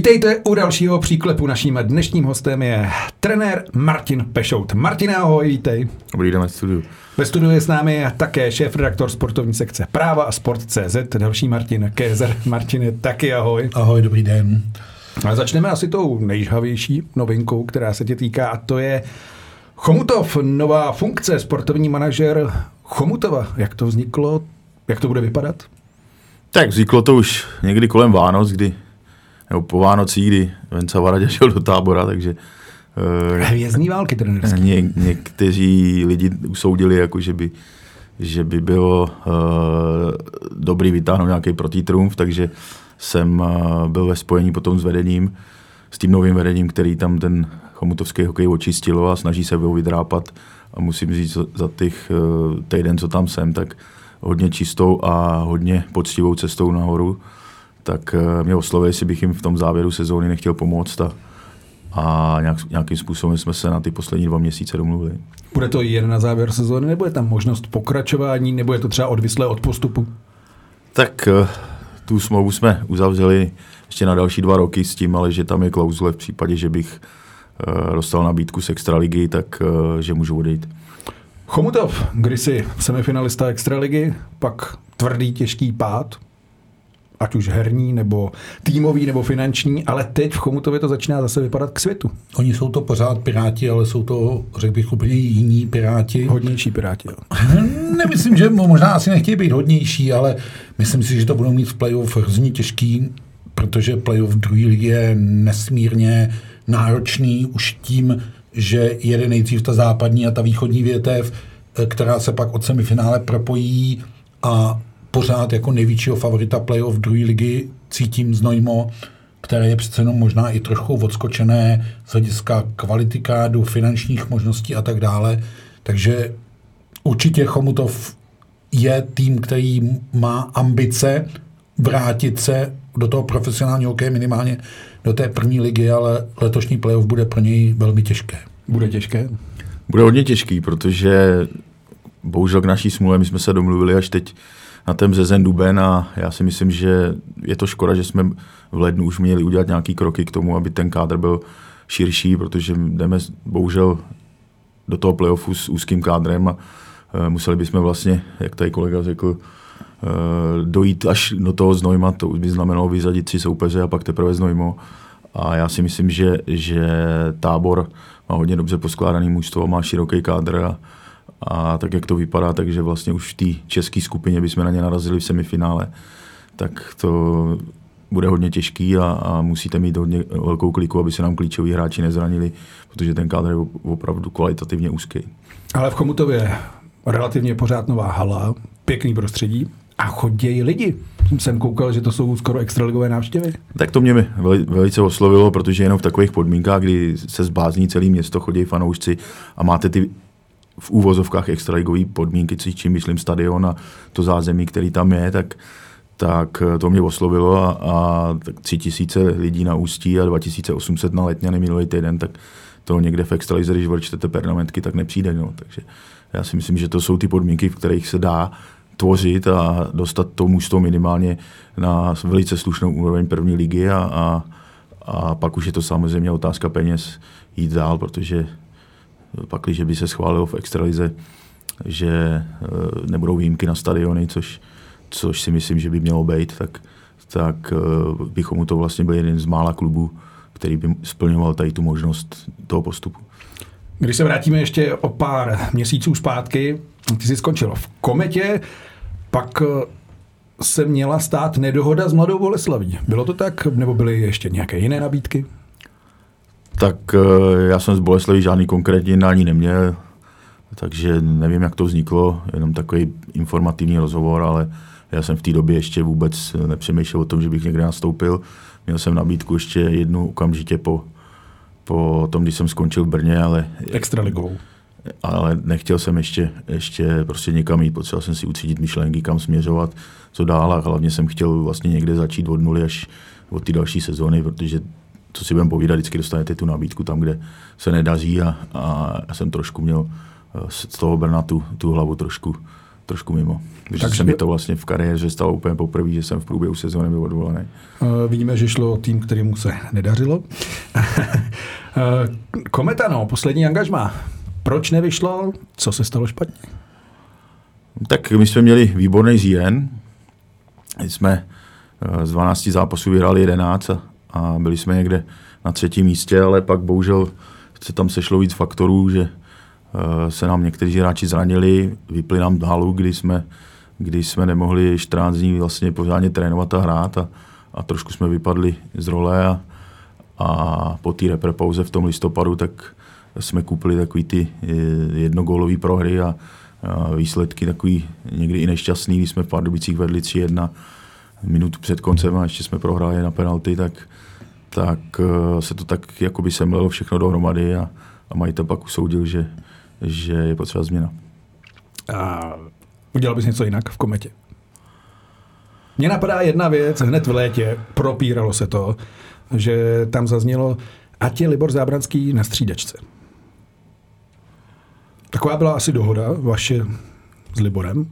Vítejte u dalšího příklepu. Naším dnešním hostem je trenér Martin Pešout. Martin, ahoj, vítej. Dobrý den ve studiu. Ve studiu je s námi také šéf-redaktor sportovní sekce Práva a Sport.cz, další Martin Kézer. Martin, taky ahoj. Ahoj, dobrý den. A začneme asi tou nejžhavější novinkou, která se tě týká, a to je Chomutov, nová funkce, sportovní manažer Chomutova. Jak to vzniklo? Jak to bude vypadat? Tak vzniklo to už někdy kolem Vánoc, kdy nebo po Vánocích, kdy Venca Varadě šel do tábora, takže uh, Hvězdní války trenerský. Ně, někteří lidi usoudili, jako že by, že by bylo uh, dobrý vytáhnout nějaký protitrumf, takže jsem uh, byl ve spojení potom s vedením, s tím novým vedením, který tam ten chomutovský hokej očistilo a snaží se ho vydrápat. A musím říct, za těch uh, týden, co tam jsem, tak hodně čistou a hodně poctivou cestou nahoru tak eh, mě oslovili, jestli bych jim v tom závěru sezóny nechtěl pomoct a, a nějak, nějakým způsobem jsme se na ty poslední dva měsíce domluvili. Bude to jen na závěr sezóny, nebo je tam možnost pokračování, nebo je to třeba odvislé od postupu? Tak eh, tu smlouvu jsme uzavřeli ještě na další dva roky s tím, ale že tam je klauzule v případě, že bych eh, dostal nabídku z Extraligy, tak že můžu odejít. Chomutov, kdysi semifinalista Extraligy, pak tvrdý, těžký pád, ať už herní, nebo týmový, nebo finanční, ale teď v Chomutově to začíná zase vypadat k světu. Oni jsou to pořád piráti, ale jsou to, řekl bych, úplně jiní piráti. Hodnější piráti, jo. Nemyslím, že možná asi nechtějí být hodnější, ale myslím si, že to budou mít v playoff hrozně těžký, protože playoff druhý ligy je nesmírně náročný už tím, že jede nejdřív ta západní a ta východní větev, eh, která se pak od semifinále propojí a pořád jako největšího favorita playoff druhé ligy cítím Znojmo, které je přece jenom možná i trochu odskočené z hlediska kvality kádu, finančních možností a tak dále. Takže určitě Chomutov je tým, který má ambice vrátit se do toho profesionálního hokeje minimálně do té první ligy, ale letošní playoff bude pro něj velmi těžké. Bude těžké? Bude hodně těžký, protože bohužel k naší smůle my jsme se domluvili až teď na ten březen, duben a já si myslím, že je to škoda, že jsme v lednu už měli udělat nějaký kroky k tomu, aby ten kádr byl širší, protože jdeme bohužel do toho playoffu s úzkým kádrem a uh, museli bychom vlastně, jak tady kolega řekl, uh, dojít až do toho Znojma, to by znamenalo vyzadit tři soupeře a pak teprve Znojmo. A já si myslím, že, že tábor má hodně dobře poskládaný mužstvo, má široký kádr a, a tak, jak to vypadá, takže vlastně už v té české skupině bychom na ně narazili v semifinále, tak to bude hodně těžký a, a musíte mít hodně velkou kliku, aby se nám klíčoví hráči nezranili, protože ten kádr je opravdu kvalitativně úzký. Ale v Chomutově relativně pořád nová hala, pěkný prostředí a chodí lidi. Jsem koukal, že to jsou skoro extraligové návštěvy. Tak to mě velice oslovilo, protože jenom v takových podmínkách, kdy se zbázní celé město, chodí fanoušci a máte ty v úvozovkách extraligové podmínky, čím myslím stadion a to zázemí, který tam je, tak, tak to mě oslovilo a, a tři tisíce lidí na Ústí a 2800 na letně minulý týden, tak to někde v extralize, když odčtete pernamentky, tak nepřijde. No. Takže já si myslím, že to jsou ty podmínky, v kterých se dá tvořit a dostat to mužstvo minimálně na velice slušnou úroveň první ligy a, a, a pak už je to samozřejmě otázka peněz jít dál, protože pakli, že by se schválilo v extralize, že eh, nebudou výjimky na stadiony, což, což si myslím, že by mělo být, tak, tak eh, bychom mu to vlastně byl jeden z mála klubů, který by splňoval tady tu možnost toho postupu. Když se vrátíme ještě o pár měsíců zpátky, ty jsi skončil v Kometě, pak eh, se měla stát nedohoda s Mladou Boleslaví. Bylo to tak, nebo byly ještě nějaké jiné nabídky? Tak eh, já jsem z Boleslaví žádný konkrétní jednání neměl, takže nevím, jak to vzniklo, jenom takový informativní rozhovor, ale já jsem v té době ještě vůbec nepřemýšlel o tom, že bych někde nastoupil. Měl jsem nabídku ještě jednu okamžitě po, po tom, když jsem skončil v Brně, ale... Extraligovou. Ale nechtěl jsem ještě, ještě prostě někam jít, potřeboval jsem si ucítit myšlenky, kam směřovat, co dál a hlavně jsem chtěl vlastně někde začít od nuly až od té další sezóny, protože co si budeme povídat, vždycky dostanete tu nabídku tam, kde se nedaří a, a já jsem trošku měl eh, z toho Brna tu, tu hlavu trošku, trošku mimo. Takže Takže- se mi to vlastně v kariéře stalo úplně poprvé, že jsem v průběhu sezóny byl odvolaný. Eh, Vidíme, že šlo o tým, kterému se nedařilo. Eh, Kometa, no, poslední angažma. Proč nevyšlo? Co se stalo špatně? Tak my jsme měli výborný říjen. Jsme z 12 zápasů vyhráli 11 a, a byli jsme někde na třetím místě, ale pak bohužel se tam sešlo víc faktorů, že eh, se nám někteří hráči zranili, vypli nám halu, kdy jsme, kdy jsme nemohli 14 dní vlastně pořádně trénovat a hrát a, a trošku jsme vypadli z role a, a po té repre-pauze v tom listopadu tak jsme koupili takový ty eh, jednogólový prohry a, a výsledky takový někdy i nešťastný, když jsme v Pardubicích vedli 3-1 minutu před koncem a ještě jsme prohráli na penalty, tak, tak eh, se to tak jakoby semlelo všechno dohromady a, a majitel pak usoudil, že, že je potřeba změna. A udělal bys něco jinak v kometě? Mně napadá jedna věc, hned v létě propíralo se to, že tam zaznělo, ať je Libor Zábranský na střídačce. Taková byla asi dohoda vaše s Liborem.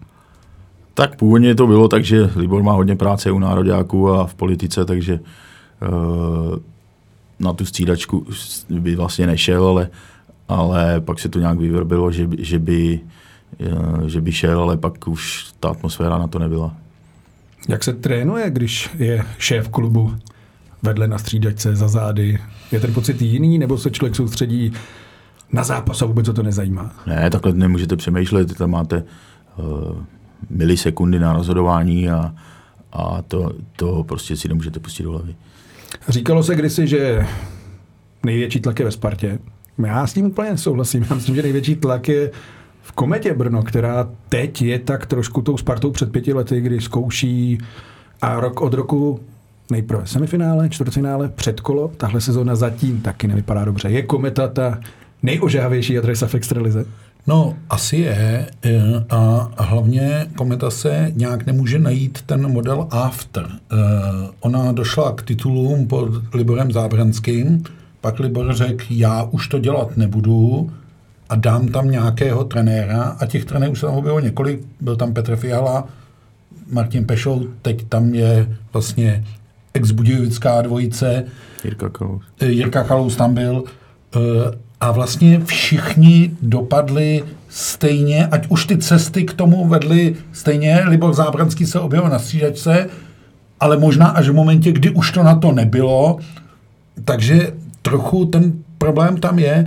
Tak původně to bylo tak, že Libor má hodně práce u nároďáků a v politice, takže uh, na tu střídačku by vlastně nešel, ale, ale pak se to nějak vyvrbilo, že, by- že, by, uh, že by šel, ale pak už ta atmosféra na to nebyla. Jak se trénuje, když je šéf klubu vedle na střídačce za zády? Je ten pocit jiný, nebo se člověk soustředí na zápas a vůbec to nezajímá? Ne, takhle nemůžete přemýšlet, tam máte uh, milisekundy na rozhodování a, a to, to prostě si nemůžete pustit do hlavy. Říkalo se kdysi, že největší tlak je ve Spartě. Já s tím úplně souhlasím. Já myslím, že největší tlak je v Kometě Brno, která teď je tak trošku tou Spartou před pěti lety, kdy zkouší a rok od roku nejprve semifinále, čtvrtfinále, předkolo. Tahle sezóna zatím taky nevypadá dobře. Je Kometa ta nejožávější adresa v extralize? No, asi je. A hlavně Kometa se nějak nemůže najít ten model after. Eh, Ona došla k titulům pod Liborem Zábranským, pak Libor řekl, já už to dělat nebudu a dám tam nějakého trenéra a těch trenérů se tam objevilo několik. Byl tam Petr Fiala, Martin Pešou, teď tam je vlastně ex-budějovická dvojice, Jirka Kalous. Eh, Jirka Kalous tam byl eh, a vlastně všichni dopadli stejně, ať už ty cesty k tomu vedly stejně. Libor Zábranský se objevil na střídačce, ale možná až v momentě, kdy už to na to nebylo. Takže trochu ten problém tam je.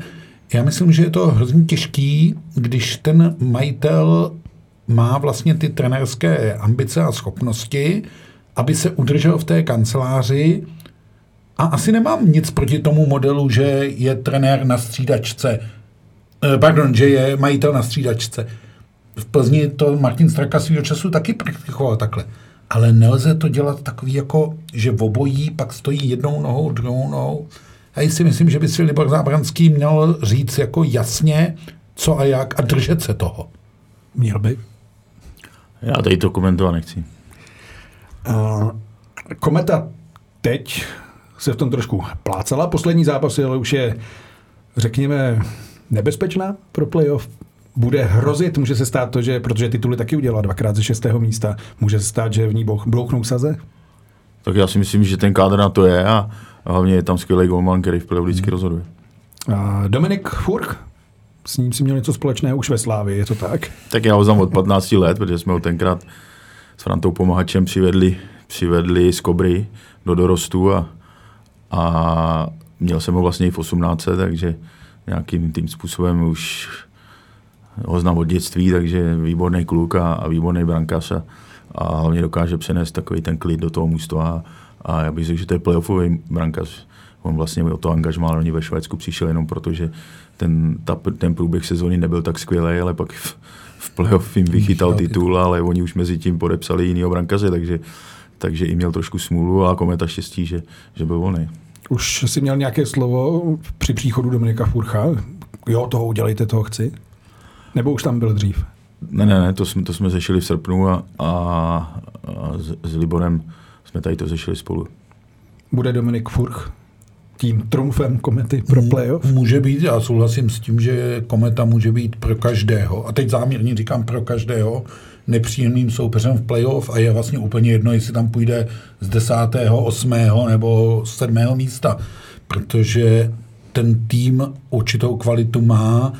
Já myslím, že je to hrozně těžký, když ten majitel má vlastně ty trenérské ambice a schopnosti, aby se udržel v té kanceláři a asi nemám nic proti tomu modelu, že je trenér na střídačce. Eh, Pardon, že je majitel na střídačce. V Plzni to Martin Straka svýho času taky praktikoval takhle. Ale nelze to dělat takový jako, že v obojí pak stojí jednou nohou, druhou nohou. A já si myslím, že by si Libor Zábranský měl říct jako jasně, co a jak a držet se toho. Měl by. Já tady to komentovat nechci. Uh, Kometa teď se v tom trošku plácala. Poslední zápasy, ale už je, řekněme, nebezpečná pro playoff. Bude hrozit, může se stát to, že, protože tituly taky udělala dvakrát ze šestého místa, může se stát, že v ní blouchnou saze? Tak já si myslím, že ten kádr na to je a a hlavně je tam skvělý golman, který v playoff vždycky rozhoduje. Uh, Dominik Furch, s ním si měl něco společného už ve Slávii, je to tak? Tak já ho znám od 15 let, protože jsme ho tenkrát s Frantou Pomahačem přivedli, přivedli z Kobry do dorostu a, a měl jsem ho vlastně i v 18, takže nějakým tím způsobem už ho znám od dětství, takže výborný kluk a, a výborný brankář a, a hlavně dokáže přenést takový ten klid do toho mužstva a já bych řekl, že to je playoffový brankář. On vlastně o to angažmá hlavně ve Švédsku přišel jenom proto, že ten, ta, ten průběh sezóny nebyl tak skvělý, ale pak v, v playoff jim vychytal titul, ale oni už mezi tím podepsali jinýho brankaře, takže, takže i měl trošku smůlu a kometa štěstí, že, že byl volný. Už si měl nějaké slovo při příchodu Dominika Furcha? Jo, toho udělejte, toho chci? Nebo už tam byl dřív? Ne, ne, ne, to jsme, to jsme řešili v srpnu a, a, a s, s Liborem jsme tady to řešili spolu. Bude Dominik Furch tím trumfem komety pro playoff? Může být, já souhlasím s tím, že kometa může být pro každého. A teď záměrně říkám pro každého nepříjemným soupeřem v playoff a je vlastně úplně jedno, jestli tam půjde z 10., 8. nebo 7. místa, protože ten tým určitou kvalitu má,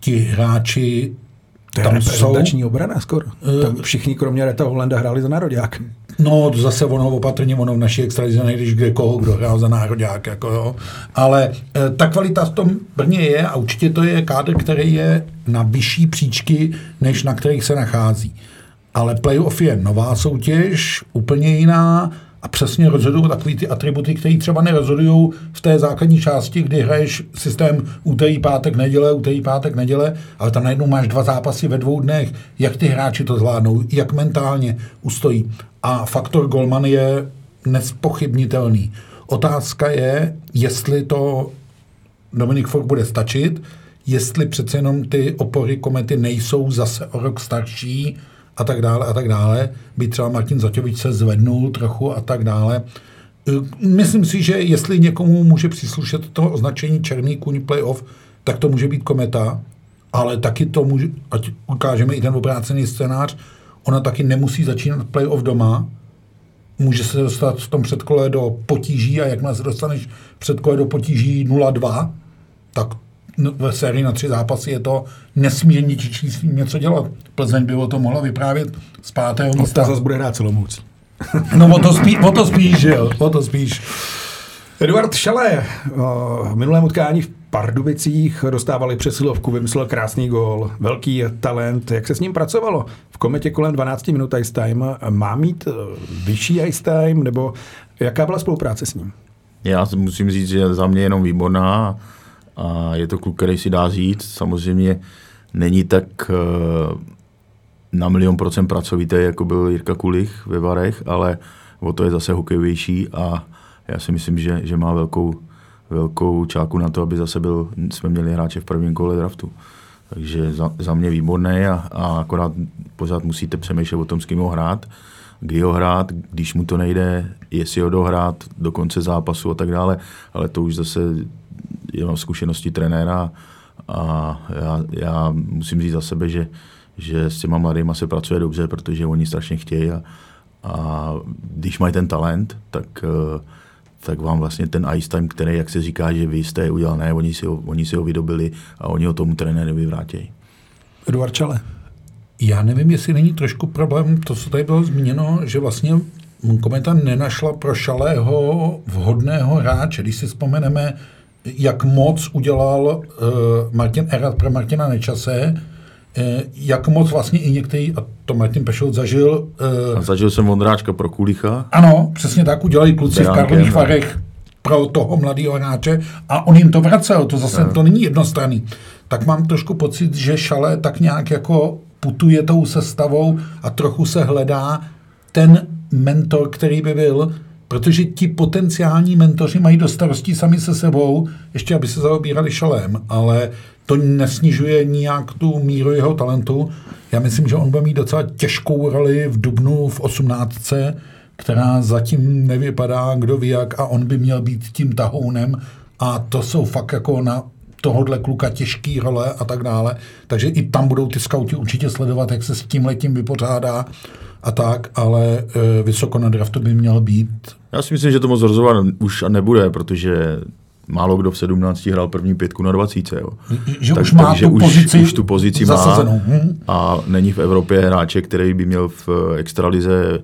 ti hráči to je tam reprezentační jsou, obrana skoro. Tam všichni kromě Reta Holenda hráli za národák. No, to zase ono opatrně, ono v naší extralize nejdeš kde koho, kdo hrál za národák, jako jo. Ale e, ta kvalita v tom Brně je a určitě to je kádr, který je na vyšší příčky, než na kterých se nachází. Ale playoff je nová soutěž, úplně jiná a přesně rozhodují takový ty atributy, které třeba nerozhodují v té základní části, kdy hraješ systém úterý, pátek, neděle, úterý, pátek, neděle, ale tam najednou máš dva zápasy ve dvou dnech. Jak ty hráči to zvládnou, jak mentálně ustojí. A faktor Golman je nespochybnitelný. Otázka je, jestli to Dominik Fok bude stačit, jestli přece jenom ty opory komety nejsou zase o rok starší, a tak dále a tak dále. By třeba Martin Zaťovič se zvednul trochu a tak dále. Myslím si, že jestli někomu může příslušet to označení černý kůň playoff, tak to může být kometa, ale taky to může, ať ukážeme i ten obrácený scénář, ona taky nemusí začínat playoff doma, může se dostat v tom předkole do potíží a jakmile se dostaneš předkole do potíží 0-2, tak ve sérii na tři zápasy je to nesmírně těžší s tím něco dělat. Plzeň by o to mohla vyprávět z pátého no, místa. zase bude hrát celou moc. no o to, spí, o to spíš, jo, o to spíš. Eduard Šalé v minulém utkání v Pardubicích dostávali přesilovku, vymyslel krásný gól, velký talent. Jak se s ním pracovalo? V kometě kolem 12 minut ice time. Má mít eh, vyšší ice time, nebo jaká byla spolupráce s ním? Já musím říct, že za mě jenom výborná a je to kluk, který si dá říct. Samozřejmě není tak eh, na milion procent pracovitý, jako byl Jirka Kulich ve Varech, ale o to je zase hokejovější a já si myslím, že, že má velkou, velkou čáku na to, aby zase byl, jsme měli hráče v prvním kole draftu. Takže za, za mě výborný a, a akorát pořád musíte přemýšlet o tom, s kým ho hrát, kdy ho hrát, když mu to nejde, jestli ho dohrát do konce zápasu a tak dále, ale to už zase jenom zkušenosti trenéra a já, já musím říct za sebe, že, že s těma mladýma se pracuje dobře, protože oni strašně chtějí a, a když mají ten talent, tak, eh, tak vám vlastně ten ice time, který, jak se říká, že vy jste udělal, ne, oni si ho, oni si ho vydobili a oni ho tomu trenérovi vrátí. Eduard Čale. Já nevím, jestli není trošku problém, to, co tady bylo zmíněno, že vlastně Kometa nenašla pro Šalého vhodného hráče. Když si vzpomeneme, jak moc udělal uh, Martin Erat pro Martina Nečase, uh, jak moc vlastně i některý, a to Martin Pešout zažil. Uh, a zažil jsem Vondráčka pro Kulicha. Ano, přesně tak udělali kluci v Karlových Varech pro toho mladého hráče a on jim to vracel, to zase no. to není jednostranný. Tak mám trošku pocit, že Šale tak nějak jako putuje tou sestavou a trochu se hledá ten mentor, který by byl, protože ti potenciální mentoři mají do starostí sami se sebou, ještě aby se zaobírali šalem, ale to nesnižuje nijak tu míru jeho talentu. Já myslím, že on bude mít docela těžkou roli v Dubnu v 18, která zatím nevypadá, kdo ví jak, a on by měl být tím tahounem a to jsou fakt jako na tohohle kluka těžký role a tak dále. Takže i tam budou ty skauti určitě sledovat, jak se s tím letím vypořádá a tak, ale e, vysoko na draftu by měl být. Já si myslím, že to moc rozhodovat už nebude, protože málo kdo v 17 hrál první pětku na 20. Jo. Že tak, už má tu už, pozici už tu pozici zasazenou. má hmm. a není v Evropě hráče, který by měl v extralize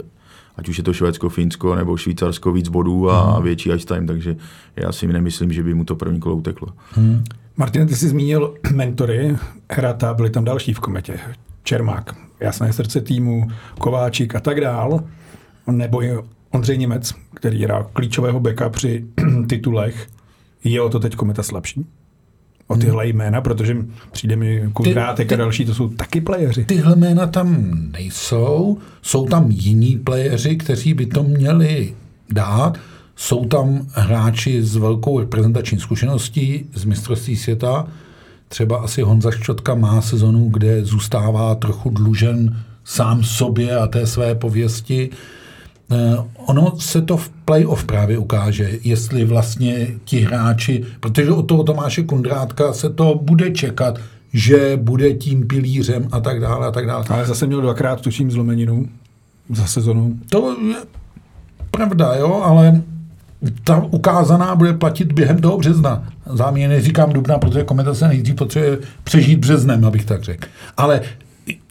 ať už je to Švédsko, Finsko nebo Švýcarsko víc bodů a hmm. větší ice time, takže já si nemyslím, že by mu to první kolo uteklo. Hmm. Martin, ty jsi zmínil mentory, Hrata, byli tam další v kometě. Čermák, jasné srdce týmu, Kováčik a tak dál, nebo i Ondřej Němec, který hrál klíčového beka při titulech. Je o to teď kometa slabší? O tyhle jména, protože přijde mi Kudrátek ty, ty, a další, to jsou taky playeři. Tyhle jména tam nejsou, jsou tam jiní playeři, kteří by to měli dát. Jsou tam hráči s velkou reprezentační zkušeností z mistrovství světa, Třeba asi Honza Ščotka má sezonu, kde zůstává trochu dlužen sám sobě a té své pověsti. Uh, ono se to v playoff právě ukáže, jestli vlastně ti hráči, protože od toho Tomáše Kundrátka se to bude čekat, že bude tím pilířem a tak dále a tak dále. Ale zase měl dvakrát, tuším, zlomeninu za sezonu. To je pravda, jo, ale ta ukázaná bude platit během toho března. Záměrně neříkám dubna, protože kometa se nejdřív potřebuje přežít březnem, abych tak řekl. Ale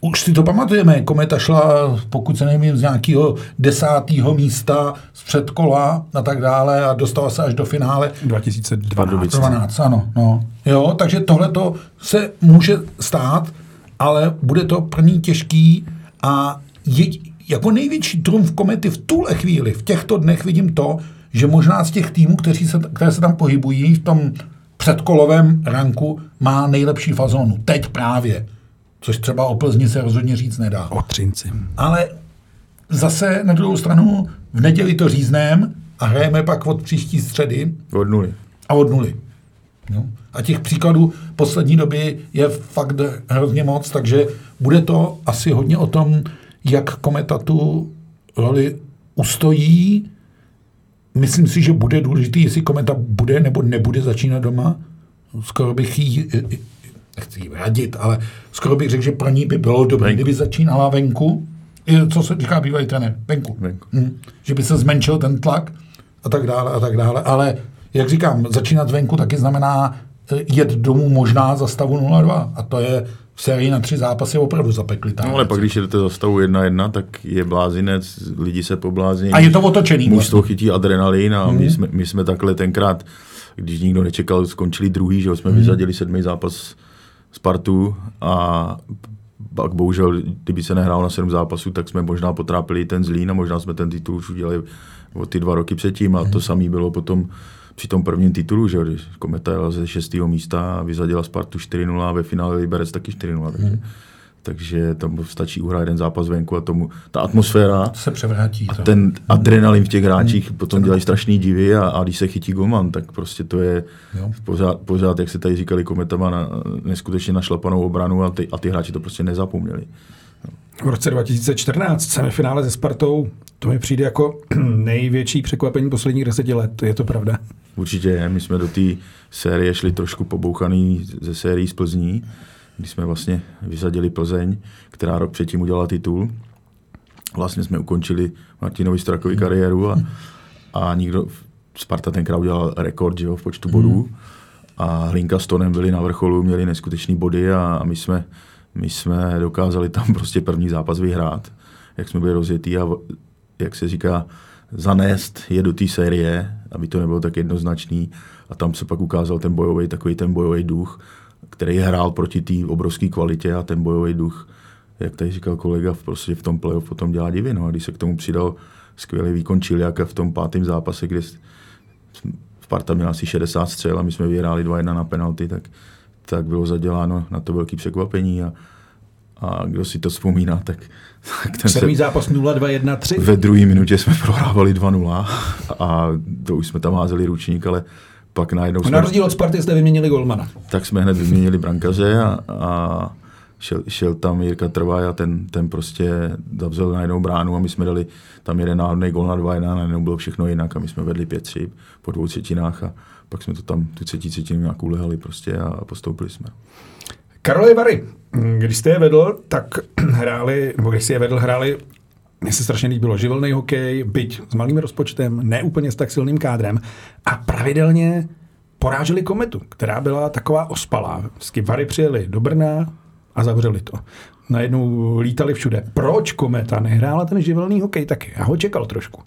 už si to pamatujeme, kometa šla, pokud se nevím, z nějakého desátého místa z předkola a tak dále a dostala se až do finále. 2012. 12, ano. No. Jo, takže tohle to se může stát, ale bude to pro ní těžký a je, jako největší trumf komety v tuhle chvíli, v těchto dnech vidím to, že možná z těch týmů, kteří se, které se tam pohybují v tom předkolovém ranku, má nejlepší fazonu. Teď právě. Což třeba o Plzni se rozhodně říct nedá. O Třinci. Ale zase na druhou stranu v neděli to říznem a hrajeme pak od příští středy. Od nuly. A od nuly. No. A těch příkladů poslední doby je fakt hrozně moc, takže bude to asi hodně o tom, jak kometa tu roli ustojí. Myslím si, že bude důležité, jestli kometa bude nebo nebude začínat doma. Skoro bych jí, nechci jí radit, ale skoro bych řekl, že pro ní by bylo dobré, kdyby začínala venku. Co se říká bývalý trenér? Venku. Venku. Hm. Že by se zmenšil ten tlak a tak dále a tak dále. Ale jak říkám, začínat venku taky znamená eh, jet domů možná za stavu 0-2. A to je v sérii na tři zápasy opravdu zapeklitá. No ale pak, když jdete za stavu 1-1, tak je blázinec, lidi se poblázní. A je to otočený. Mužstvo chytí adrenalin a my, jsme, my jsme takhle tenkrát, když nikdo nečekal, skončili druhý, že jsme vyzadili sedmý zápas Spartu a pak bohužel, kdyby se nehrál na sedm zápasů, tak jsme možná potrápili ten zlín a možná jsme ten titul už udělali o ty dva roky předtím a to samé bylo potom při tom prvním titulu, že když Kometa jela ze šestého místa a vyzadila Spartu 4-0 a ve finále Liberec taky 4-0. Takže, takže tam stačí uhrát jeden zápas venku a tomu, ta atmosféra To se převrátí. a to. ten adrenalin v těch hráčích potom dělají strašný divy a, a když se chytí golman, tak prostě to je Jo. pořád, pořád, jak se tady říkali, kometa má na, neskutečně našlapanou obranu a ty, a ty hráči to prostě nezapomněli. V roce 2014 semifinále se Spartou, to mi přijde jako největší překvapení posledních deseti let. Je to pravda? Určitě je. My jsme do té série šli trošku pobouchaný ze sérií z Plzní, kdy jsme vlastně vysadili Plzeň, která rok předtím udělala titul. Vlastně jsme ukončili Martinovi Strakovi kariéru a, a nikdo, Sparta tenkrát udělal rekord že jo, v počtu bodů a Hlinka s Tonem byli na vrcholu, měli neskutečný body a, a my, jsme, my jsme dokázali tam prostě první zápas vyhrát, jak jsme byli rozjetý a jak se říká, zanést je do té série, aby to nebylo tak jednoznačný. A tam se pak ukázal ten bojový, takový ten bojový duch, který hrál proti té obrovské kvalitě a ten bojový duch, jak tady říkal kolega, v- prostě v tom playoff potom dělá divy. No a když se k tomu přidal skvělý výkon Čiliaka v tom pátém zápase, kde Sparta měla asi 60 střel a my jsme vyhráli 2-1 na penalty, tak, tak bylo zaděláno na to velké překvapení a, a kdo si to vzpomíná, tak, tak ten se, Sedmý zápas 0-2-1-3. ve druhé minutě jsme prohrávali 2-0 a to už jsme tam házeli ručník, ale pak najednou Na jsme, rozdíl od Sparty jste vyměnili golmana. tak jsme hned vyměnili brankaře a, a šel, šel, tam Jirka Trvaj a ten, ten prostě zavřel na jednou bránu a my jsme dali tam jeden náhodný gol na 2-1 a najednou bylo všechno jinak a my jsme vedli 5-3 po dvou třetinách a pak jsme to tam tu třetí třetinu nějak ulehali prostě a postoupili jsme. Karlovy Vary, když jste je vedl, tak hráli, nebo když jsi je vedl, hráli, mně se strašně líbilo, živelný hokej, byť s malým rozpočtem, ne úplně s tak silným kádrem a pravidelně poráželi kometu, která byla taková ospalá. Vždycky Vary přijeli do Brna a zavřeli to. Najednou lítali všude. Proč kometa nehrála ten živelný hokej taky? Já ho čekal trošku.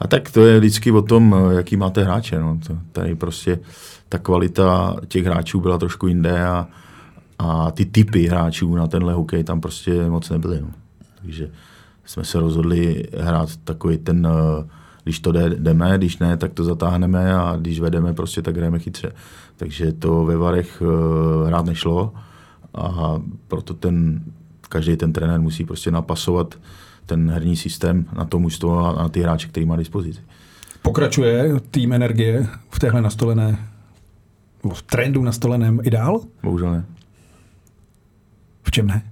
A tak to je vždycky o tom, jaký máte hráče. No. Tady prostě ta kvalita těch hráčů byla trošku jinde a, a ty typy hráčů na tenhle hokej tam prostě moc nebyly. No. Takže jsme se rozhodli hrát takový ten, eh, když to jde, jdeme, když ne, tak to zatáhneme a když vedeme, prostě tak hrajeme chytře. Takže to ve Varech eh, hrát nešlo a proto ten, každý ten trenér musí prostě napasovat ten herní systém na to mužstvo a na ty hráče, který má dispozici. Pokračuje tým energie v téhle nastolené, v trendu nastoleném i dál? Bohužel ne. V čem ne?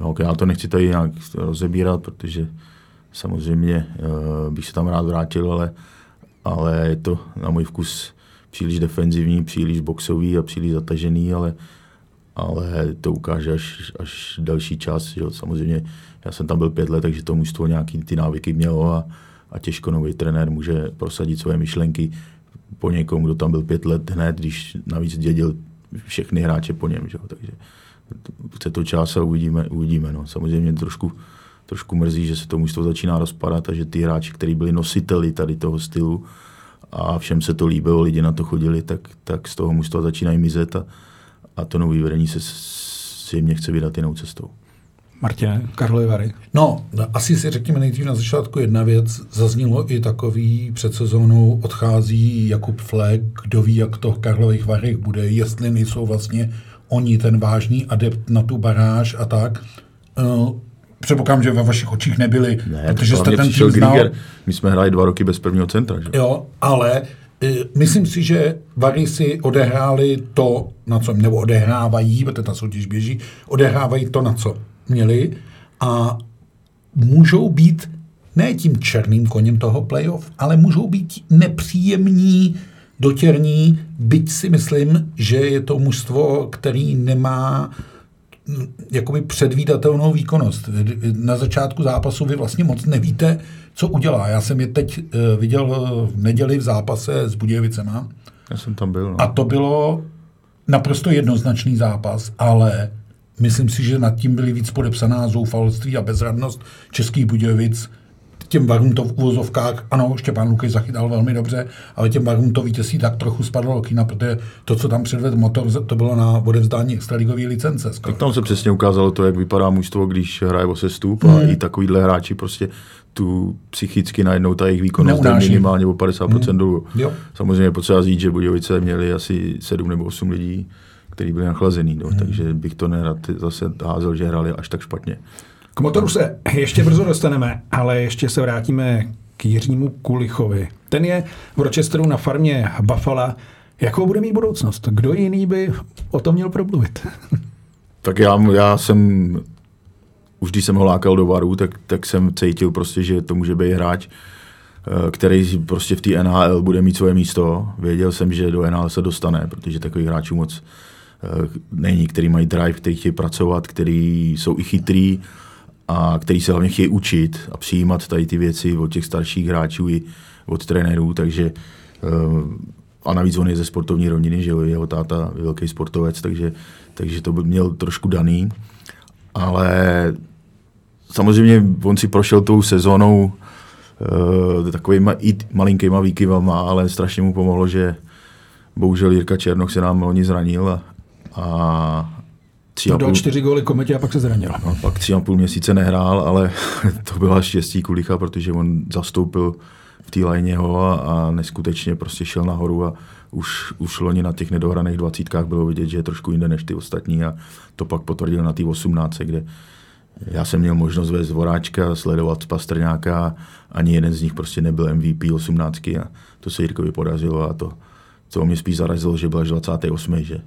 Jo, já to nechci tady nějak rozebírat, protože samozřejmě uh, bych se tam rád vrátil, ale, ale je to na můj vkus příliš defenzivní, příliš boxový a příliš zatažený, ale, ale to ukáže až, až další čas. Že? Samozřejmě já jsem tam byl pět let, takže to mužstvo nějaký ty návyky mělo a, a těžko nový trenér může prosadit svoje myšlenky po někom, kdo tam byl pět let hned, když navíc dědil všechny hráče po něm. Že? Takže chce to čas a uvidíme. uvidíme no. Samozřejmě trošku, trošku mrzí, že se to mužstvo začíná rozpadat a že ty hráči, kteří byli nositeli tady toho stylu a všem se to líbilo, lidi na to chodili, tak, tak z toho mužstva začínají mizet a, a to nový vedení se mě chce vydat jinou cestou. Martine, Karlovy Vary. No, asi si řekněme nejdřív na začátku jedna věc. Zaznělo i takový před sezónou odchází Jakub Flek, kdo ví, jak to v Karlových Varech bude, jestli nejsou vlastně oni ten vážný adept na tu baráž a tak. Uh, předpokládám, že ve vašich očích nebyli, ne, protože jste ten tým znal. Grieger. My jsme hráli dva roky bez prvního centra. Že? Jo, ale uh, myslím si, že Vary si odehráli to, na co, nebo odehrávají, protože ta soutěž běží, odehrávají to, na co měli a můžou být ne tím černým koněm toho playoff, ale můžou být nepříjemní, dotěrní, byť si myslím, že je to mužstvo, který nemá mm, jakoby předvídatelnou výkonnost. Na začátku zápasu vy vlastně moc nevíte, co udělá. Já jsem je teď uh, viděl v neděli v zápase s Budějovicema. Já jsem tam byl. No. A to bylo naprosto jednoznačný zápas, ale Myslím si, že nad tím byly víc podepsaná zoufalství a bezradnost českých Budějovic. Těm varům to v úvozovkách, ano, Štěpán Lukej zachytal velmi dobře, ale těm varům to vítězství tak trochu spadlo do kina, protože to, co tam předvedl motor, to bylo na odevzdání extraligové licence. Skoro. Tak tam se přesně ukázalo to, jak vypadá mužstvo, když hraje o sestup a hmm. i takovýhle hráči prostě tu psychicky najednou ta jejich výkonnost je minimálně o 50% hmm. dolů. Jo. Samozřejmě potřeba říct, že Budějovice měli asi 7 nebo 8 lidí který byli nachlazený, no, hmm. takže bych to nerad zase házel, že hráli až tak špatně. K motoru se ještě brzo dostaneme, ale ještě se vrátíme k Jiřímu Kulichovi. Ten je v Rochesteru na farmě Buffalo. Jakou bude mít budoucnost? Kdo jiný by o tom měl promluvit? tak já, já jsem, už když jsem ho lákal do varu, tak, tak jsem cítil prostě, že to může být hráč, eh, který prostě v té NHL bude mít svoje místo. Věděl jsem, že do NHL se dostane, protože takových hráčů moc není, který mají drive, který chtějí pracovat, který jsou i chytrý a který se hlavně chtějí učit a přijímat tady ty věci od těch starších hráčů i od trenérů, takže eh, a navíc on je ze sportovní rovniny, že jo, jeho táta je velký sportovec, takže, takže to by měl trošku daný. Ale samozřejmě on si prošel tou sezónou uh, takovýma i malinkýma výkyvama, ale strašně mu pomohlo, že bohužel Jirka Černoch se nám loni zranil a, a tři Dal půl... čtyři góly kometě a pak se zranil. No, pak tři a půl měsíce nehrál, ale to byla štěstí Kulicha, protože on zastoupil v té lajně ho a, a neskutečně prostě šel nahoru a už, už loni na těch nedohraných dvacítkách bylo vidět, že je trošku jinde než ty ostatní a to pak potvrdil na té 18, kde já jsem měl možnost vést Voráčka, sledovat Pastrňáka, ani jeden z nich prostě nebyl MVP 18 a to se Jirkovi podařilo a to, co mě spíš zarazilo, že byl až 28, že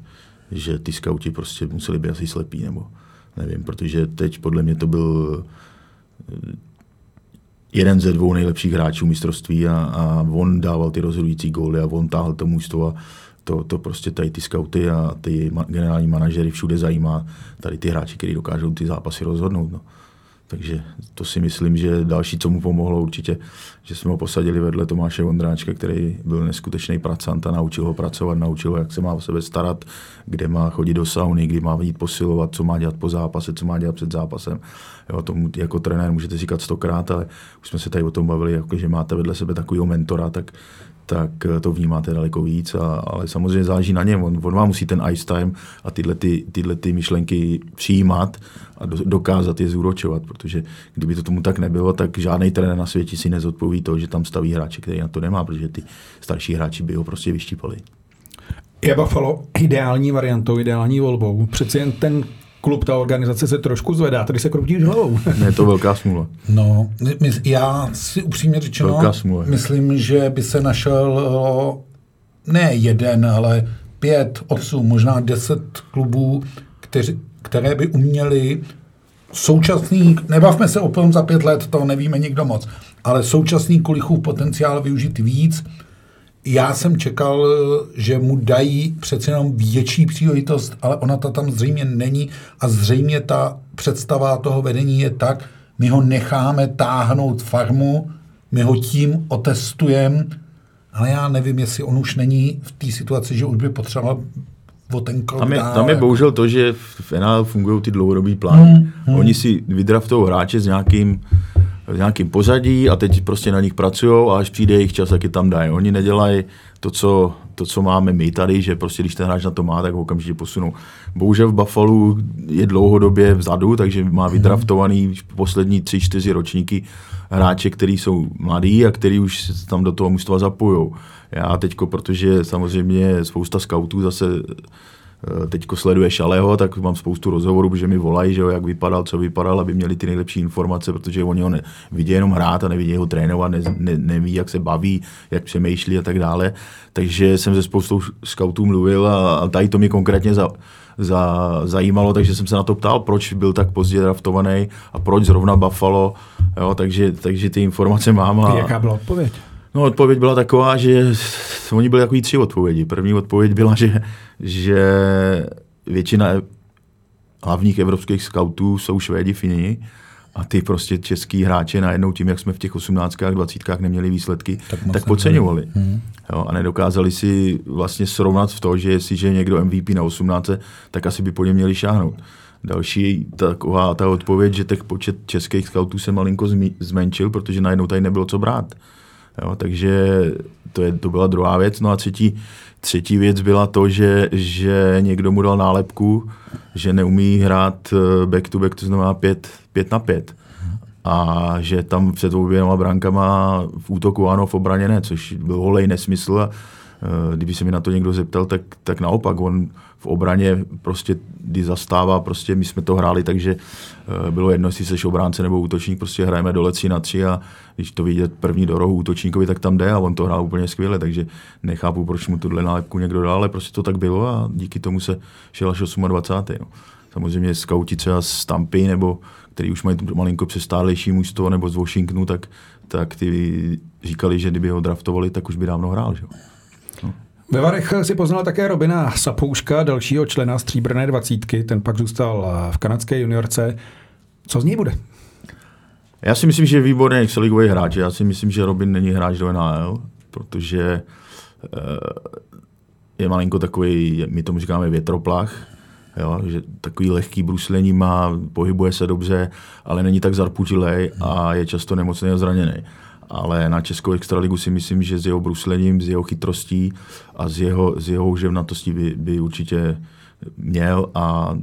že ty skauti prostě museli být asi slepí, nebo nevím, protože teď podle mě to byl eh, jeden ze dvou nejlepších hráčů mistrovství a, a on dával ty rozhodující góly a on táhl to mužstvo a to, to prostě tady ty skauty a ty generální manažery všude zajímá tady ty hráči, kteří dokážou ty zápasy rozhodnout. No. Takže to si myslím, že další, co mu pomohlo určitě, že jsme ho posadili vedle Tomáše Vondráčka, který byl neskutečný pracant a naučil ho pracovat, naučil ho, jak se má o sebe starat, kde má chodit do sauny, kdy má jít posilovat, co má dělat po zápase, co má dělat před zápasem. Jo, tomu jako trenér můžete říkat stokrát, ale už jsme se tady o tom bavili, jako, že máte vedle sebe takového mentora, tak tak to vnímáte daleko víc, a, ale samozřejmě záleží na něm. On, on vám musí ten ice time a tyhle, ty, tyhle ty myšlenky přijímat a do, dokázat je zúročovat, protože kdyby to tomu tak nebylo, tak žádný trenér na světě si nezodpoví to, že tam staví hráče, který na to nemá, protože ty starší hráči by ho prostě vyštípali. Je Buffalo ideální variantou, ideální volbou. Přeci jen ten klub, ta organizace se trošku zvedá, tady se kroutíš hlavou. Ne, je to velká smůla. No, já si upřímně řečeno myslím, že by se našel ne jeden, ale pět, osm, možná deset klubů, kteři, které by uměli současný, nebavme se o tom za pět let, to nevíme nikdo moc, ale současný Kulichův potenciál využít víc, já jsem čekal, že mu dají přece jenom větší příležitost, ale ona ta tam zřejmě není a zřejmě ta představa toho vedení je tak, my ho necháme táhnout farmu, my ho tím otestujeme, ale já nevím, jestli on už není v té situaci, že už by potřeboval o ten krok tam je, dál, tam je bohužel to, že v NL fungují ty dlouhodobý plány. Hmm, hmm. Oni si vydraftou hráče s nějakým, s nějakým pozadí a teď prostě na nich pracují a až přijde jejich čas, tak je tam dají. Oni nedělají to co, to, co máme my tady, že prostě když ten hráč na to má, tak ho okamžitě posunou. Bohužel v Buffalo je dlouhodobě vzadu, takže má vydraftovaný poslední tři, čtyři ročníky hráče, který jsou mladí a který už se tam do toho mužstva zapojou. Já teďko, protože samozřejmě spousta scoutů zase teďko sleduje Šaleho, tak mám spoustu rozhovorů, protože mi volají, že jo, jak vypadal, co vypadal, aby měli ty nejlepší informace, protože oni ho ne, vidí jenom hrát a nevidí ho trénovat, ne, ne, neví, jak se baví, jak přemýšlí a tak dále. Takže jsem se spoustou scoutů mluvil a, a tady to mě konkrétně za, za, zajímalo, takže jsem se na to ptal, proč byl tak pozdě draftovaný a proč zrovna Buffalo, jo, takže, takže ty informace mám. A, Jaká byla odpověď? No, odpověď byla taková, že oni byly takový tři odpovědi. První odpověď byla, že, že většina hlavních evropských scoutů jsou Švédi, Fini a ty prostě český hráče najednou tím, jak jsme v těch 18. 20. neměli výsledky, Tak tak, tak podceňovali. Hmm. Jo, a nedokázali si vlastně srovnat v to, že jestliže je někdo MVP na 18, tak asi by po něm měli šáhnout. Další taková ta odpověď, že těch počet českých scoutů se malinko zmi- zmenšil, protože najednou tady nebylo co brát. Jo, takže to, je, to byla druhá věc. No a třetí, třetí věc byla to, že, že někdo mu dal nálepku, že neumí hrát eh, back to back, to znamená pět, pět na pět. A že tam před oběma brankama v útoku ano, v obraně ne, což byl holej nesmysl. A, kdyby se mi na to někdo zeptal, tak, tak naopak, on v obraně prostě, kdy zastává, prostě my jsme to hráli, takže eh, bylo jedno, jestli jsi obránce nebo útočník, prostě hrajeme dole 3 na 3 a když to vidět první do rohu útočníkovi, tak tam jde a on to hrál úplně skvěle, takže nechápu, proč mu tuhle nálepku někdo dal, ale prostě to tak bylo a díky tomu se šel až 28. No. Samozřejmě skauti třeba z Tampy, nebo který už mají malinko přestálejší mužstvo, nebo z Washingtonu, tak, tak ty říkali, že kdyby ho draftovali, tak už by dávno hrál. Že? Ve Varech si poznal také Robina Sapouška, dalšího člena stříbrné dvacítky, ten pak zůstal v kanadské juniorce. Co z ní bude? Já si myslím, že je výborný extraligový hráč. Já si myslím, že Robin není hráč do NHL, protože uh, je malinko takový, my tomu říkáme větroplach, jo, že takový lehký bruslení má, pohybuje se dobře, ale není tak zarputilej a je často nemocný a zraněný. Ale na Českou extraligu si myslím, že s jeho bruslením, s jeho chytrostí a s jeho, s jeho uževnatostí by, by určitě měl a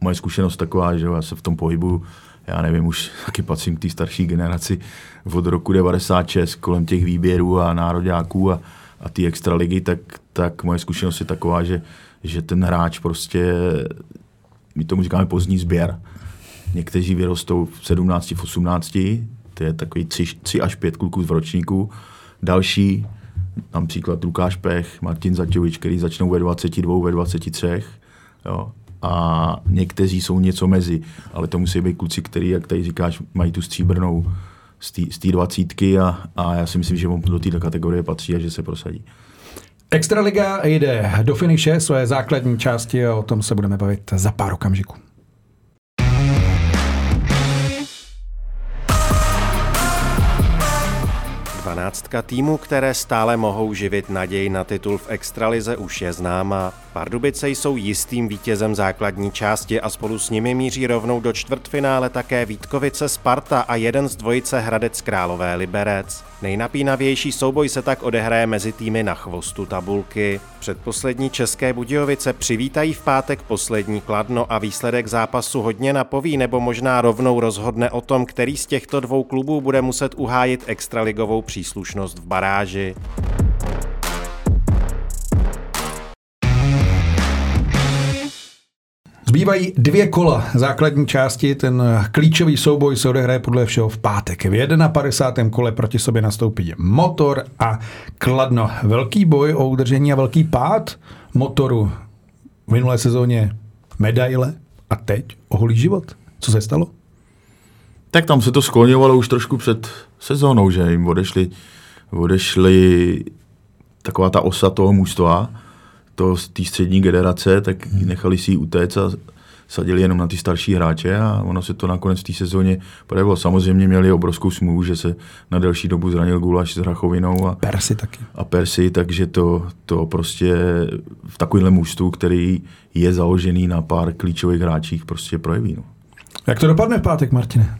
moje zkušenost taková, že já se v tom pohybu já nevím, už taky patřím k té starší generaci od roku 96 kolem těch výběrů a nároďáků a, a té extraligy, tak, tak moje zkušenost je taková, že, že ten hráč prostě, my tomu říkáme pozdní sběr. Někteří vyrostou v 17, v 18, je takový 3, 3 až 5 kluků z ročníku. Další, například Lukáš Pech, Martin Zaťovič, který začnou ve 22, ve 23. Jo a někteří jsou něco mezi, ale to musí být kluci, který, jak tady říkáš, mají tu stříbrnou z té dvacítky a, a já si myslím, že on do této kategorie patří a že se prosadí. Extraliga jde do finiše své základní části a o tom se budeme bavit za pár okamžiků. Dvanáctka týmu, které stále mohou živit naději na titul v extralize, už je známa. Pardubice jsou jistým vítězem základní části a spolu s nimi míří rovnou do čtvrtfinále také Vítkovice Sparta a jeden z dvojice Hradec Králové Liberec. Nejnapínavější souboj se tak odehraje mezi týmy na chvostu tabulky. Předposlední České Budějovice přivítají v pátek poslední kladno a výsledek zápasu hodně napoví nebo možná rovnou rozhodne o tom, který z těchto dvou klubů bude muset uhájit extraligovou příslušnost v baráži. Zbývají dvě kola základní části. Ten klíčový souboj se odehraje podle všeho v pátek. V 51. kole proti sobě nastoupí motor a kladno. Velký boj o udržení a velký pád motoru v minulé sezóně medaile a teď o holý život. Co se stalo? Tak tam se to skloňovalo už trošku před sezónou, že jim odešli, odešli taková ta osa toho mužstva, to z té střední generace, tak hmm. nechali si ji utéct a sadili jenom na ty starší hráče a ono se to nakonec v té sezóně projevilo. Samozřejmě měli obrovskou smůlu, že se na delší dobu zranil Gulaš s Rachovinou a Persy taky. A Persy, takže to, to prostě v takovémhle mužstvu, který je založený na pár klíčových hráčích, prostě projeví. No. Jak to dopadne v pátek, Martine?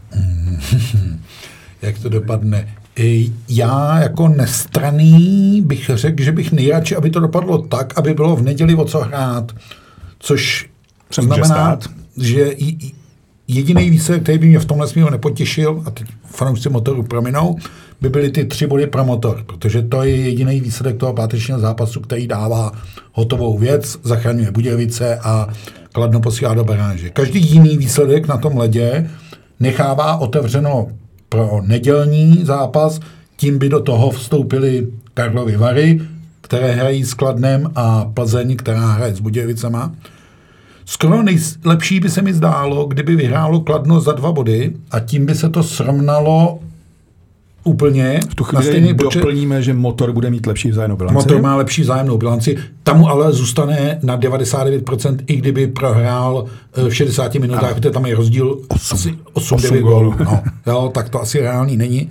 Jak to dopadne? Já jako nestraný bych řekl, že bych nejradši, aby to dopadlo tak, aby bylo v neděli o co hrát. Což Se může znamená, stát. že jediný výsledek, který by mě v tomhle směru nepotěšil, a teď fanoušci motoru prominou, by byly ty tři body pro motor, protože to je jediný výsledek toho pátečního zápasu, který dává hotovou věc, zachraňuje Budějovice a Kladno posílá do baráže. Každý jiný výsledek na tom ledě nechává otevřeno pro nedělní zápas, tím by do toho vstoupily Karlovy Vary, které hrají s Kladnem a Plzeň, která hraje s Budějovicema. Skoro nejlepší by se mi zdálo, kdyby vyhrálo Kladno za dva body a tím by se to srovnalo úplně V tu na chvíli počet. doplníme, že motor bude mít lepší vzájemnou bilanci. Motor má lepší vzájemnou bilanci. Tam mu ale zůstane na 99%, i kdyby prohrál eh, v 60 minutách, protože tam je rozdíl asi 8-9 Osm gólů. gólů. No, jo, tak to asi reálný není.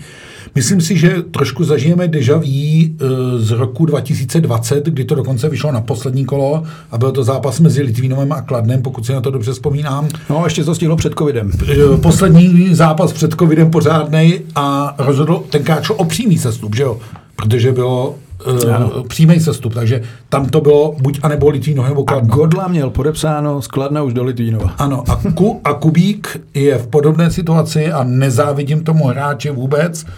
Myslím si, že trošku zažijeme deja vu eh, z roku 2020, kdy to dokonce vyšlo na poslední kolo a byl to zápas mezi Litvínovem a Kladnem, pokud si na to dobře vzpomínám. No, ještě to stihlo před covidem. Eh, poslední zápas před covidem pořádnej a rozhodl tenkrát šlo o přímý sestup, že jo? Protože bylo uh, přímý sestup, takže tam to bylo buď anebo Litvínov nebo A Kladno. Godla měl podepsáno skladna už do Litvínova. Ano, a, Ku, a Kubík je v podobné situaci a nezávidím tomu hráče vůbec, t-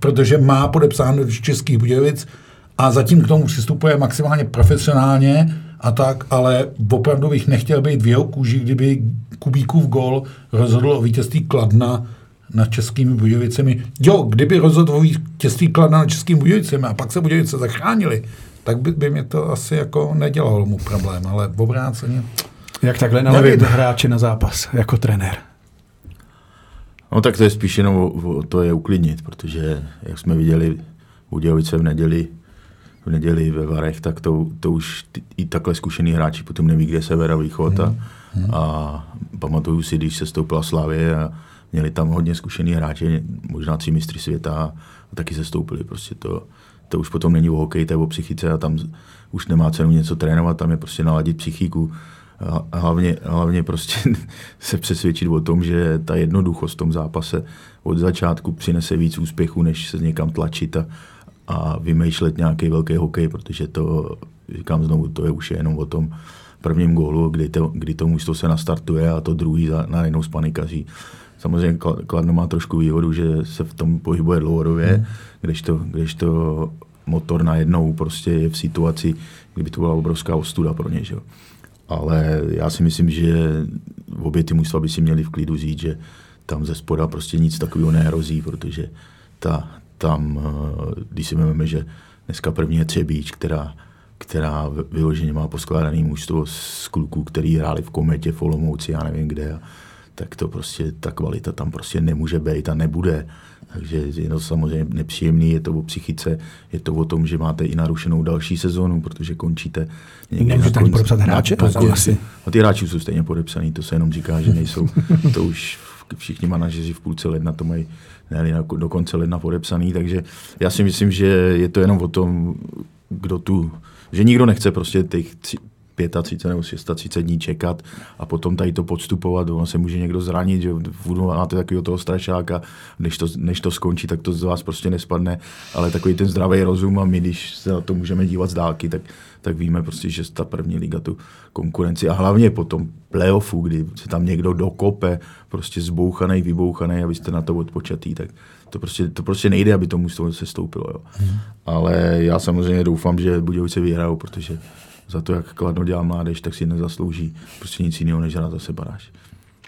protože má podepsáno do Českých Budějovic a zatím k tomu přistupuje maximálně profesionálně a tak, ale opravdu bych nechtěl být v jeho kůži, kdyby Kubíkův gol rozhodl o vítězství Kladna nad Českými Budějovicemi. Jo, kdyby rozhodl o vítězství Kladna nad Českými Budějovicemi a pak se Budějovice zachránili, tak by, by mě to asi jako nedělalo mu problém, ale v obráceně. Jak takhle naladit hráče na zápas jako trenér? No tak to je spíš jenom o, o to je uklidnit, protože jak jsme viděli Budějovice v neděli, v neděli ve Varech, tak to, to už ty, i takhle zkušený hráči potom neví, kde je sever a východ. A, a pamatuju si, když se stoupila Slavě a měli tam hodně zkušený hráči, možná tři mistry světa a taky se stoupili. Prostě to, to už potom není o hokeji, to je o psychice a tam už nemá cenu něco trénovat, tam je prostě naladit psychiku hlavně, hlavně prostě se přesvědčit o tom, že ta jednoduchost v tom zápase od začátku přinese víc úspěchů, než se někam tlačit a, a vymýšlet nějaký velký hokej, protože to, říkám znovu, to je už jenom o tom prvním gólu, kdy to, kdy to mužstvo se nastartuje a to druhý najednou spanikaří. Samozřejmě Kla- Kladno má trošku výhodu, že se v tom pohybuje dlouhodobě, hmm. kdežto, kdežto motor najednou prostě je v situaci, kdyby to byla obrovská ostuda pro ně. Že? Ale já si myslím, že obě ty mužstva by si měli v klidu říct, že tam ze spoda prostě nic takového nehrozí, protože ta, tam, eh, když si vezmeme, že dneska první je Třebíč, která, která vyloženě má poskládaný mužstvo z kluků, který hráli v Kometě, v Olomouci, já nevím kde, tak to prostě, ta kvalita tam prostě nemůže být a nebude. Takže je to samozřejmě nepříjemný, je to o psychice, je to o tom, že máte i narušenou další sezónu, protože končíte někdy Nemůžete na ani podepsat hráče? na- asi. a ty hráči jsou stejně podepsaný, to se jenom říká, že nejsou. To už všichni manažeři v půlce ledna to mají ne, na- do konce ledna podepsaný, takže já si myslím, že je to jenom o tom, kdo tu, že nikdo nechce prostě těch 35 nebo 630 dní čekat a potom tady to podstupovat, ono se může někdo zranit, že máte takového toho strašáka, než to, než to skončí, tak to z vás prostě nespadne, ale takový ten zdravý rozum a my, když se na to můžeme dívat z dálky, tak, tak víme prostě, že ta první liga tu konkurenci a hlavně potom playoffu, kdy se tam někdo dokope, prostě zbouchaný, vybouchaný a vy jste na to odpočatý, tak to prostě, to prostě nejde, aby to mužstvo se stoupilo. Jo. Ale já samozřejmě doufám, že Budějovice vyhrajou, protože za to, jak Kladno dělá mládež, tak si nezaslouží prostě nic jiného, než hrát zase baráž.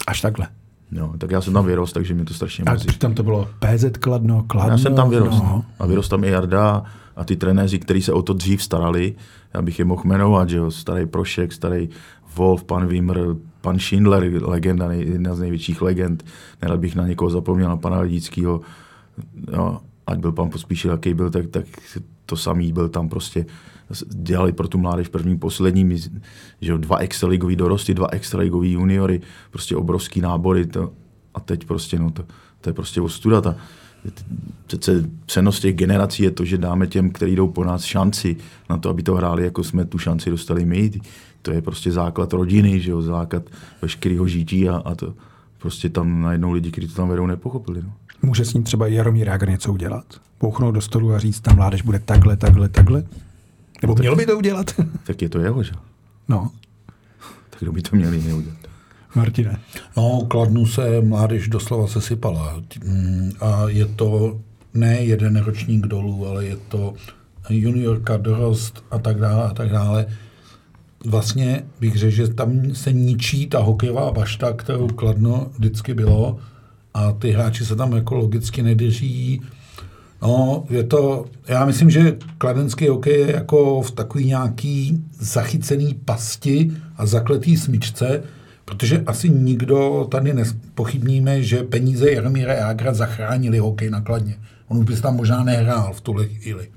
Až takhle. No, tak já jsem tam vyrost, takže mě to strašně A mrzí. přitom to bylo PZ Kladno, Kladno. Já jsem tam vyrost. No. A vyrost tam i Jarda a ty trenéři, kteří se o to dřív starali, já bych je mohl jmenovat, že jo, starý Prošek, starý Wolf, pan Wimmer, pan Schindler, legenda, nej, jedna z největších legend, nerad bych na někoho zapomněl, na pana Lidíckého, no, ať byl pan Pospíšil, jaký byl, tak, tak to samý byl tam prostě dělali pro tu mládež první, poslední, že dva extraligový dorosty, dva extraligový juniory, prostě obrovský nábory to, a teď prostě, no to, to je prostě ostuda. Ta, přece cenost těch generací je to, že dáme těm, kteří jdou po nás, šanci na to, aby to hráli, jako jsme tu šanci dostali my. To je prostě základ rodiny, že jo, základ veškerého žití a, a to prostě tam najednou lidi, kteří to tam vedou, nepochopili. No. Může s ním třeba Jaromír Jágr něco udělat? Bouchnout do stolu a říct, tam mládež bude takhle, takhle, takhle? Nebo měl by to udělat? tak je to jeho, že? No. Tak kdo by to měl jiný udělat? Martine. No, Kladnu se mládež doslova sesypala. Mm, a je to ne jeden ročník dolů, ale je to juniorka, dorost a tak dále a tak dále. Vlastně bych řekl, že tam se ničí ta hokejová bašta, kterou Kladno vždycky bylo a ty hráči se tam jako logicky nedrží. No, je to, já myslím, že kladenský hokej je jako v takový nějaký zachycený pasti a zakletý smyčce, protože asi nikdo tady nepochybníme, že peníze Jaromíra Jágra zachránili hokej na Kladně. On už by tam možná nehrál v tuhle chvíli.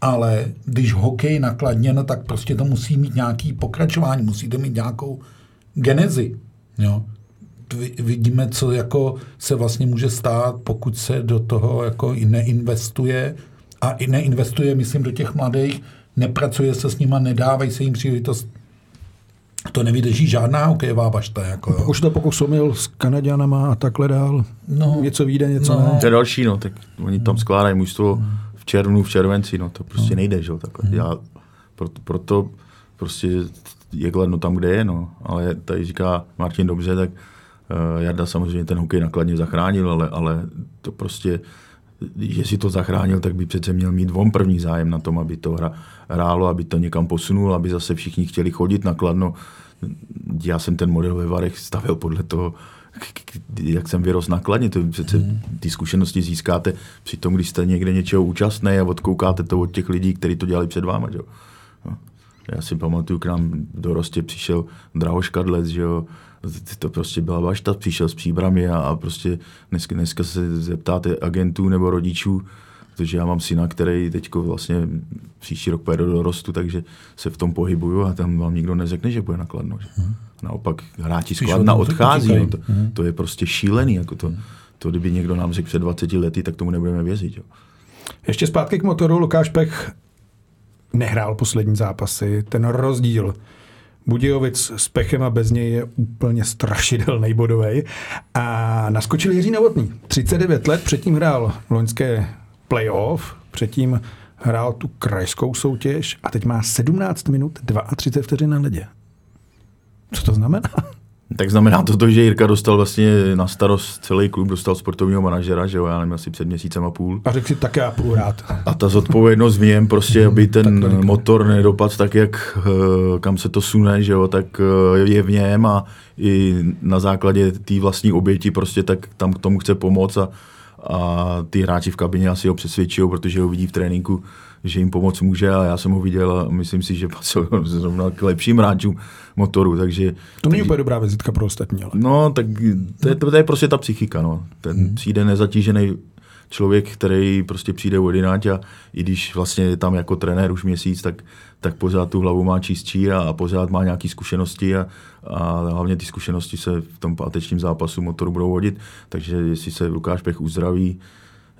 Ale když hokej nakladně, no, tak prostě to musí mít nějaký pokračování, musí to mít nějakou genezi. Jo? Vidíme, co jako se vlastně může stát, pokud se do toho jako i neinvestuje a i neinvestuje, myslím, do těch mladých, nepracuje se s nima, nedávají se jim příležitost to nevydrží žádná hokejová bašta. Jako, jo. Už to pokus omyl s Kanaďanama a takhle dál. No, něco vyjde, něco no. ne. To je další, no, tak oni tam skládají mužstvo v červnu, v červenci, no, to prostě no. nejde, že jo, takhle. Já, proto, proto prostě je kladno tam, kde je, no, ale tady říká Martin dobře, tak Jarda samozřejmě ten hokej nakladně zachránil, ale, ale to prostě že si to zachránil, tak by přece měl mít von první zájem na tom, aby to hra, hrálo, aby to někam posunul, aby zase všichni chtěli chodit na Kladno. Já jsem ten model ve Varech stavil podle toho, jak jsem vyrost nakladně, to přece hmm. ty zkušenosti získáte při tom, když jste někde něčeho účastný a odkoukáte to od těch lidí, kteří to dělali před váma. Že? No. Já si pamatuju, k nám do Rostě přišel Drahoš Kadlec, že jo, to prostě byla bašta, přišel s příbrami a, a prostě dneska, dneska se zeptáte agentů nebo rodičů, protože já mám syna, který teď vlastně příští rok pojede do dorostu, takže se v tom pohybuju a tam vám nikdo neřekne, že bude nakladno. Že? Hmm. Naopak hráči skladna odchází, no, to, hmm. to, je prostě šílený. Jako to, to, kdyby někdo nám řekl před 20 lety, tak tomu nebudeme věřit. Jo. Ještě zpátky k motoru. Lukáš Pech nehrál poslední zápasy. Ten rozdíl Budějovic s Pechem a bez něj je úplně strašidelný bodový. A naskočil Jiří Novotný. 39 let, předtím hrál loňské playoff, předtím hrál tu krajskou soutěž a teď má 17 minut 32 vteřin na ledě. Co to znamená? Tak znamená to, to, že Jirka dostal vlastně na starost celý klub, dostal sportovního manažera, že jo, já nevím, asi před měsícem a půl. A řekl si, tak já půl rád. A ta zodpovědnost v něm prostě, aby ten motor nedopadl tak, jak eh, kam se to sune, že jo, tak eh, je v něm a i na základě té vlastní oběti prostě tak tam k tomu chce pomoct a, a ty hráči v kabině asi ho přesvědčují, protože ho vidí v tréninku, že jim pomoct může a já jsem ho viděl a myslím si, že patřil zrovna k lepším hráčům motoru, takže... To není úplně dobrá vizitka pro ostatní, ale... No, tak to je, to je prostě ta psychika, no. Ten hmm. přijde nezatížený člověk, který prostě přijde od jináť a i když vlastně je tam jako trenér už měsíc, tak, tak pořád tu hlavu má čistší a, a pořád má nějaké zkušenosti a, a hlavně ty zkušenosti se v tom pátečním zápasu motoru budou hodit, takže jestli se Lukáš Pech uzdraví,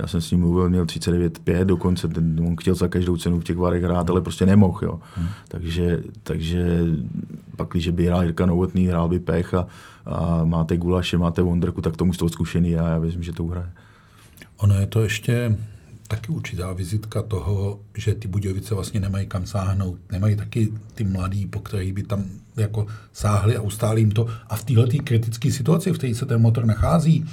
já jsem s ním mluvil, měl 39,5 dokonce, ten, on chtěl za každou cenu v těch varech hrát, ale prostě nemohl. Jo. Hmm. Takže, takže pak, když by hrál Jirka Novotný, hrál by Pech a, a máte Gulaše, máte Wonderku, tak tomu toho zkušený a já věřím, že to uhraje. Ono je to ještě taky určitá vizitka toho, že ty Budějovice vlastně nemají kam sáhnout. Nemají taky ty mladí, po kterých by tam jako sáhli a ustáli jim to. A v této kritické situaci, v které se ten motor nachází,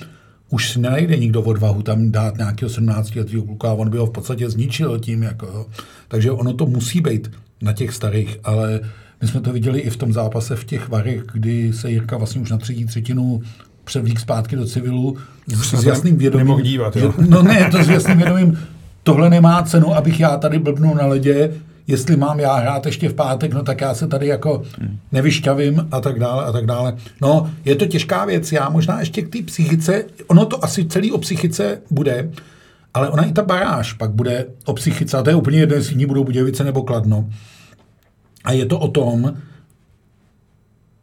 už si nenajde nikdo odvahu tam dát nějakého 17 letého kluka a on by ho v podstatě zničil tím. Jako, jo. Takže ono to musí být na těch starých, ale my jsme to viděli i v tom zápase v těch varech, kdy se Jirka vlastně už na třetí třetinu převlík zpátky do civilu s, s jasným vědomím. dívat, jo? Že, no ne, to s jasným vědomím, tohle nemá cenu, abych já tady blbnul na ledě, jestli mám já hrát ještě v pátek, no tak já se tady jako nevyšťavím a tak dále a tak dále. No, je to těžká věc, já možná ještě k té psychice, ono to asi celý o psychice bude, ale ona i ta baráž pak bude o psychice, a to je úplně jedno, jestli ní budou Budějovice nebo Kladno. A je to o tom,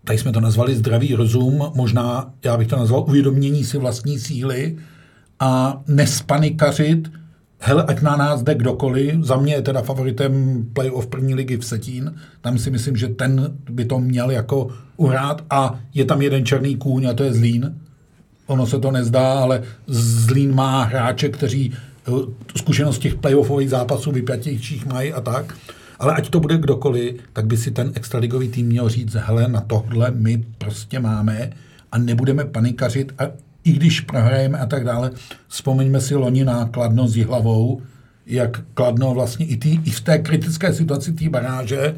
tady jsme to nazvali zdravý rozum, možná já bych to nazval uvědomění si vlastní síly a nespanikařit, hele, ať na nás jde kdokoliv, za mě je teda favoritem playoff první ligy v Setín, tam si myslím, že ten by to měl jako uhrát a je tam jeden černý kůň a to je Zlín. Ono se to nezdá, ale Zlín má hráče, kteří eh, zkušenost těch playoffových zápasů vypjatějších mají a tak. Ale ať to bude kdokoliv, tak by si ten extraligový tým měl říct, hele, na tohle my prostě máme a nebudeme panikařit a i když prohrajeme a tak dále, vzpomeňme si loni na Kladno s Jihlavou, jak Kladno vlastně i, tý, i v té kritické situaci té baráže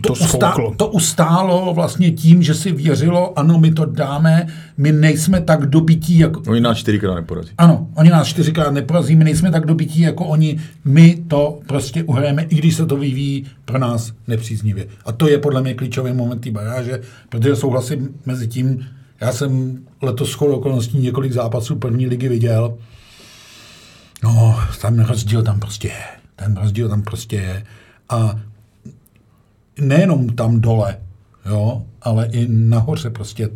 to, To ustá, to ustálo vlastně tím, že si věřilo, ano, my to dáme, my nejsme tak dobití, jako, Oni nás čtyřikrát neporazí. ano, oni nás čtyřikrát neporazí, my nejsme tak dobití jako oni, my to prostě uhrajeme, i když se to vyvíjí pro nás nepříznivě. A to je podle mě klíčový moment té baráže, protože souhlasím mezi tím, já jsem letos shodou okolností několik zápasů první ligy viděl, no, ten rozdíl tam prostě je, ten rozdíl tam prostě je. A nejenom tam dole, jo, ale i nahoře prostě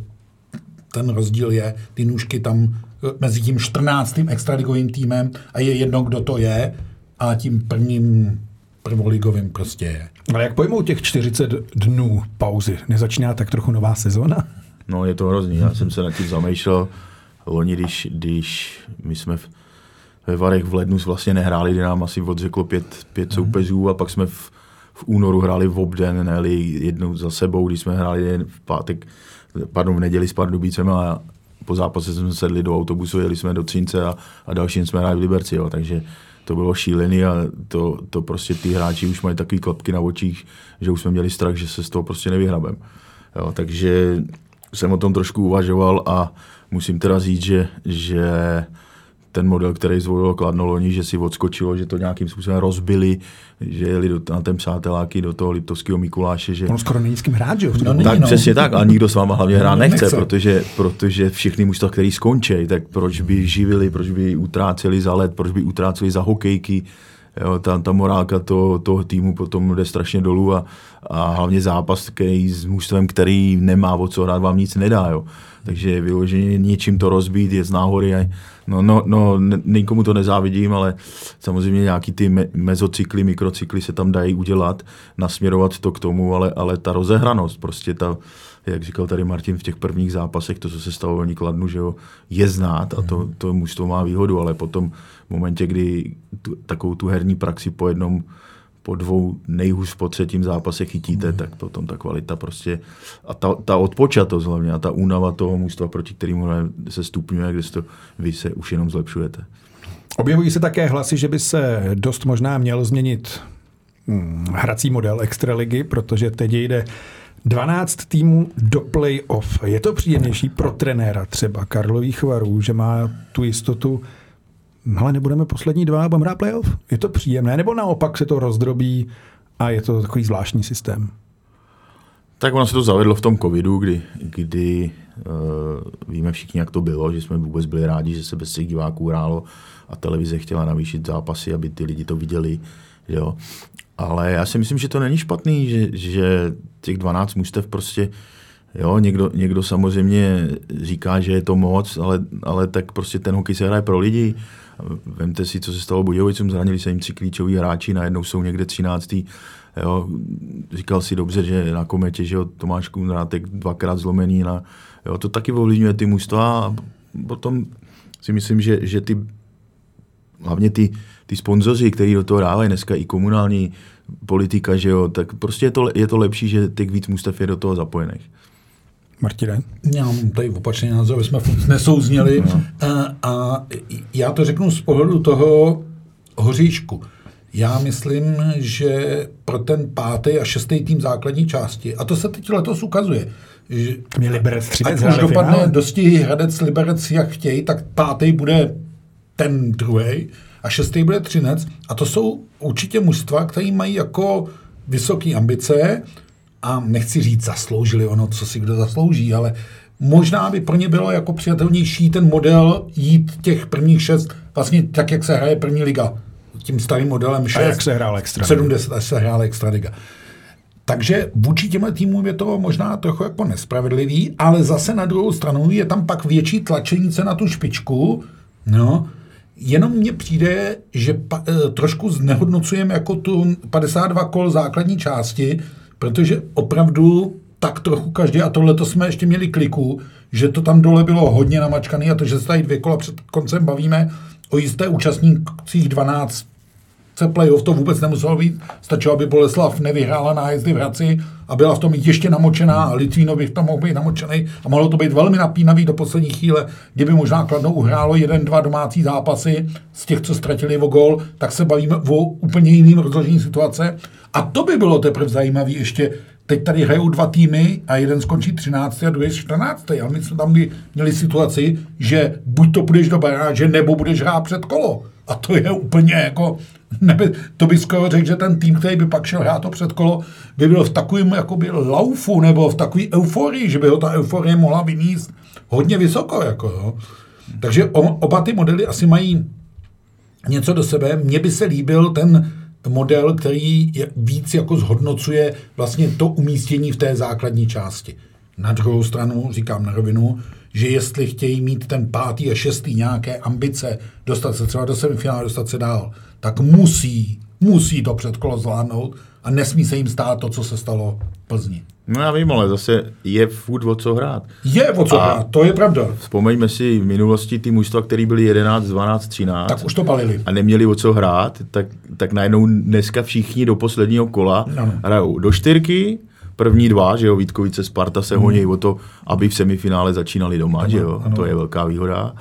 ten rozdíl je, ty nůžky tam mezi tím 14. extraligovým týmem a je jedno, kdo to je a tím prvním prvoligovým prostě je. Ale jak pojmou těch 40 dnů pauzy? Nezačíná tak trochu nová sezóna? No, je to hrozný. Já jsem se nad tím zamýšlel. Loni, když, když my jsme v, ve Varech v lednu vlastně nehráli, kdy nám asi odřeklo pět, pět soupeřů a pak jsme v, v únoru hráli v obden, ne jednou za sebou, když jsme hráli v pátek, pardon, v neděli s Pardubícem a po zápase jsme sedli do autobusu, jeli jsme do Třince a, a další jsme hráli v Liberci, jo, takže to bylo šílený a to, to prostě ty hráči už mají takový klapky na očích, že už jsme měli strach, že se z toho prostě nevyhrabem. Jo, takže jsem o tom trošku uvažoval a musím teda říct, že, že ten model, který zvolilo Kladno loni, že si odskočilo, že to nějakým způsobem rozbili, že jeli do, na ten přáteláky do toho Liptovského Mikuláše, že On skoro není s kým hrát, že jo? No, no, tak no. přesně tak, a nikdo s váma hlavně hrát nechce, Nechce. Protože, protože všechny mužstva, který skončí, tak proč by živili, proč by utráceli za let, proč by utráceli za hokejky, jo, ta, ta morálka toho, toho týmu potom jde strašně dolů a, a hlavně zápas, který s mužstvem, který nemá o co hrát, vám nic nedá. Jo. Takže vyloženě něčím to rozbít je z náhody. A, no, no, no, nikomu to nezávidím, ale samozřejmě nějaký ty me, mezocykly, mikrocykly se tam dají udělat, nasměrovat to k tomu, ale, ale ta rozehranost, prostě ta, jak říkal tady Martin v těch prvních zápasech, to, co se stalo v Kladnu, že jo, je znát a to, to mužstvo má výhodu, ale potom v momentě, kdy tu, takovou tu herní praxi po jednom po dvou nejhůř po třetím zápase chytíte, mm. tak potom ta kvalita prostě a ta, ta odpočatost hlavně a ta únava toho mužstva, proti kterému se stupňuje, kde to vy se už jenom zlepšujete. Objevují se také hlasy, že by se dost možná měl změnit hm, hrací model extraligy, protože teď jde 12 týmů do play-off. Je to příjemnější pro trenéra třeba Karlových varů, že má tu jistotu, ale nebudeme poslední dva, budeme hrát play-off? Je to příjemné? Nebo naopak se to rozdrobí a je to takový zvláštní systém? Tak ono se to zavedlo v tom covidu, kdy, kdy uh, víme všichni, jak to bylo, že jsme vůbec byli rádi, že se bez těch diváků hrálo a televize chtěla navýšit zápasy, aby ty lidi to viděli. Jo. Ale já si myslím, že to není špatný, že, že těch 12 mužstev prostě, jo, někdo, někdo samozřejmě říká, že je to moc, ale, ale tak prostě ten hokej se hraje pro lidi. Vemte si, co se stalo Budějovicům, zranili se jim tři klíčoví hráči, najednou jsou někde 13. Jo, říkal si dobře, že na kometě, že jo, Tomáš Kunrátek dvakrát zlomený, na, jo, to taky ovlivňuje ty mužstva a potom si myslím, že, že ty hlavně ty, ty sponzoři, kteří do toho dávají dneska i komunální politika, že jo, tak prostě je to, je to lepší, že těch víc mustev je do toho zapojených. Martine? Já mám tady opačný názor, aby jsme furt nesouzněli. No. A, a já to řeknu z pohledu toho hoříšku. Já myslím, že pro ten pátý a šestý tým základní části, a to se teď letos ukazuje, že Mě Liberec ať už dopadne finále. dosti Hradec Liberec, jak chtějí, tak pátý bude ten druhý a šestý bude Třinec. A to jsou určitě mužstva, které mají jako vysoké ambice a nechci říct zasloužili ono, co si kdo zaslouží, ale možná by pro ně bylo jako přijatelnější ten model jít těch prvních šest, vlastně tak, jak se hraje první liga. Tím starým modelem 6. A jak se hrál extra. 70 až se hrála extraliga. Takže vůči těmhle týmům je to možná trochu jako nespravedlivý, ale zase na druhou stranu je tam pak větší tlačenice na tu špičku, no, Jenom mně přijde, že pa, e, trošku znehodnocujeme jako tu 52 kol základní části, protože opravdu tak trochu každý, a tohle to jsme ještě měli kliku, že to tam dole bylo hodně namačkané a to, že se tady dvě kola před koncem bavíme o jisté účastnících 12 playoff to vůbec nemuselo být. Stačilo, aby Boleslav nevyhrála nájezdy v Hradci a byla v tom ještě namočená a Litvíno by v tom mohl být namočený a mohlo to být velmi napínavý do poslední chvíle, kdyby možná Kladno uhrálo jeden, dva domácí zápasy z těch, co ztratili o gol, tak se bavíme o úplně jiným rozložení situace. A to by bylo teprve zajímavé ještě Teď tady hrajou dva týmy a jeden skončí 13. a druhý 14. A my jsme tam měli situaci, že buď to půjdeš do baráže, nebo budeš hrát před kolo. A to je úplně jako, nebe, to by skoro řekl, že ten tým, který by pak šel hrát to před kolo, by byl v takovém jakoby laufu nebo v takové euforii, že by ho ta euforie mohla vyníst hodně vysoko. Jako, jo. Takže oba ty modely asi mají něco do sebe. Mně by se líbil ten model, který je, víc jako zhodnocuje vlastně to umístění v té základní části. Na druhou stranu, říkám na rovinu, že jestli chtějí mít ten pátý a šestý nějaké ambice, dostat se třeba do semifinále, dostat se dál, tak musí, musí to předkolo zvládnout a nesmí se jim stát to, co se stalo v Plzni. No já vím, ale zase je furt o co hrát. Je o co a hrát, to je pravda. Vzpomeňme si v minulosti ty mužstva, které byly 11, 12, 13. Tak už to palili. A neměli o co hrát, tak, tak najednou dneska všichni do posledního kola ano. hrajou do čtyřky, první dva, že jo, Vítkovice, Sparta se hmm. honí o to, aby v semifinále začínali doma, ano, že jo, ano. to je velká výhoda.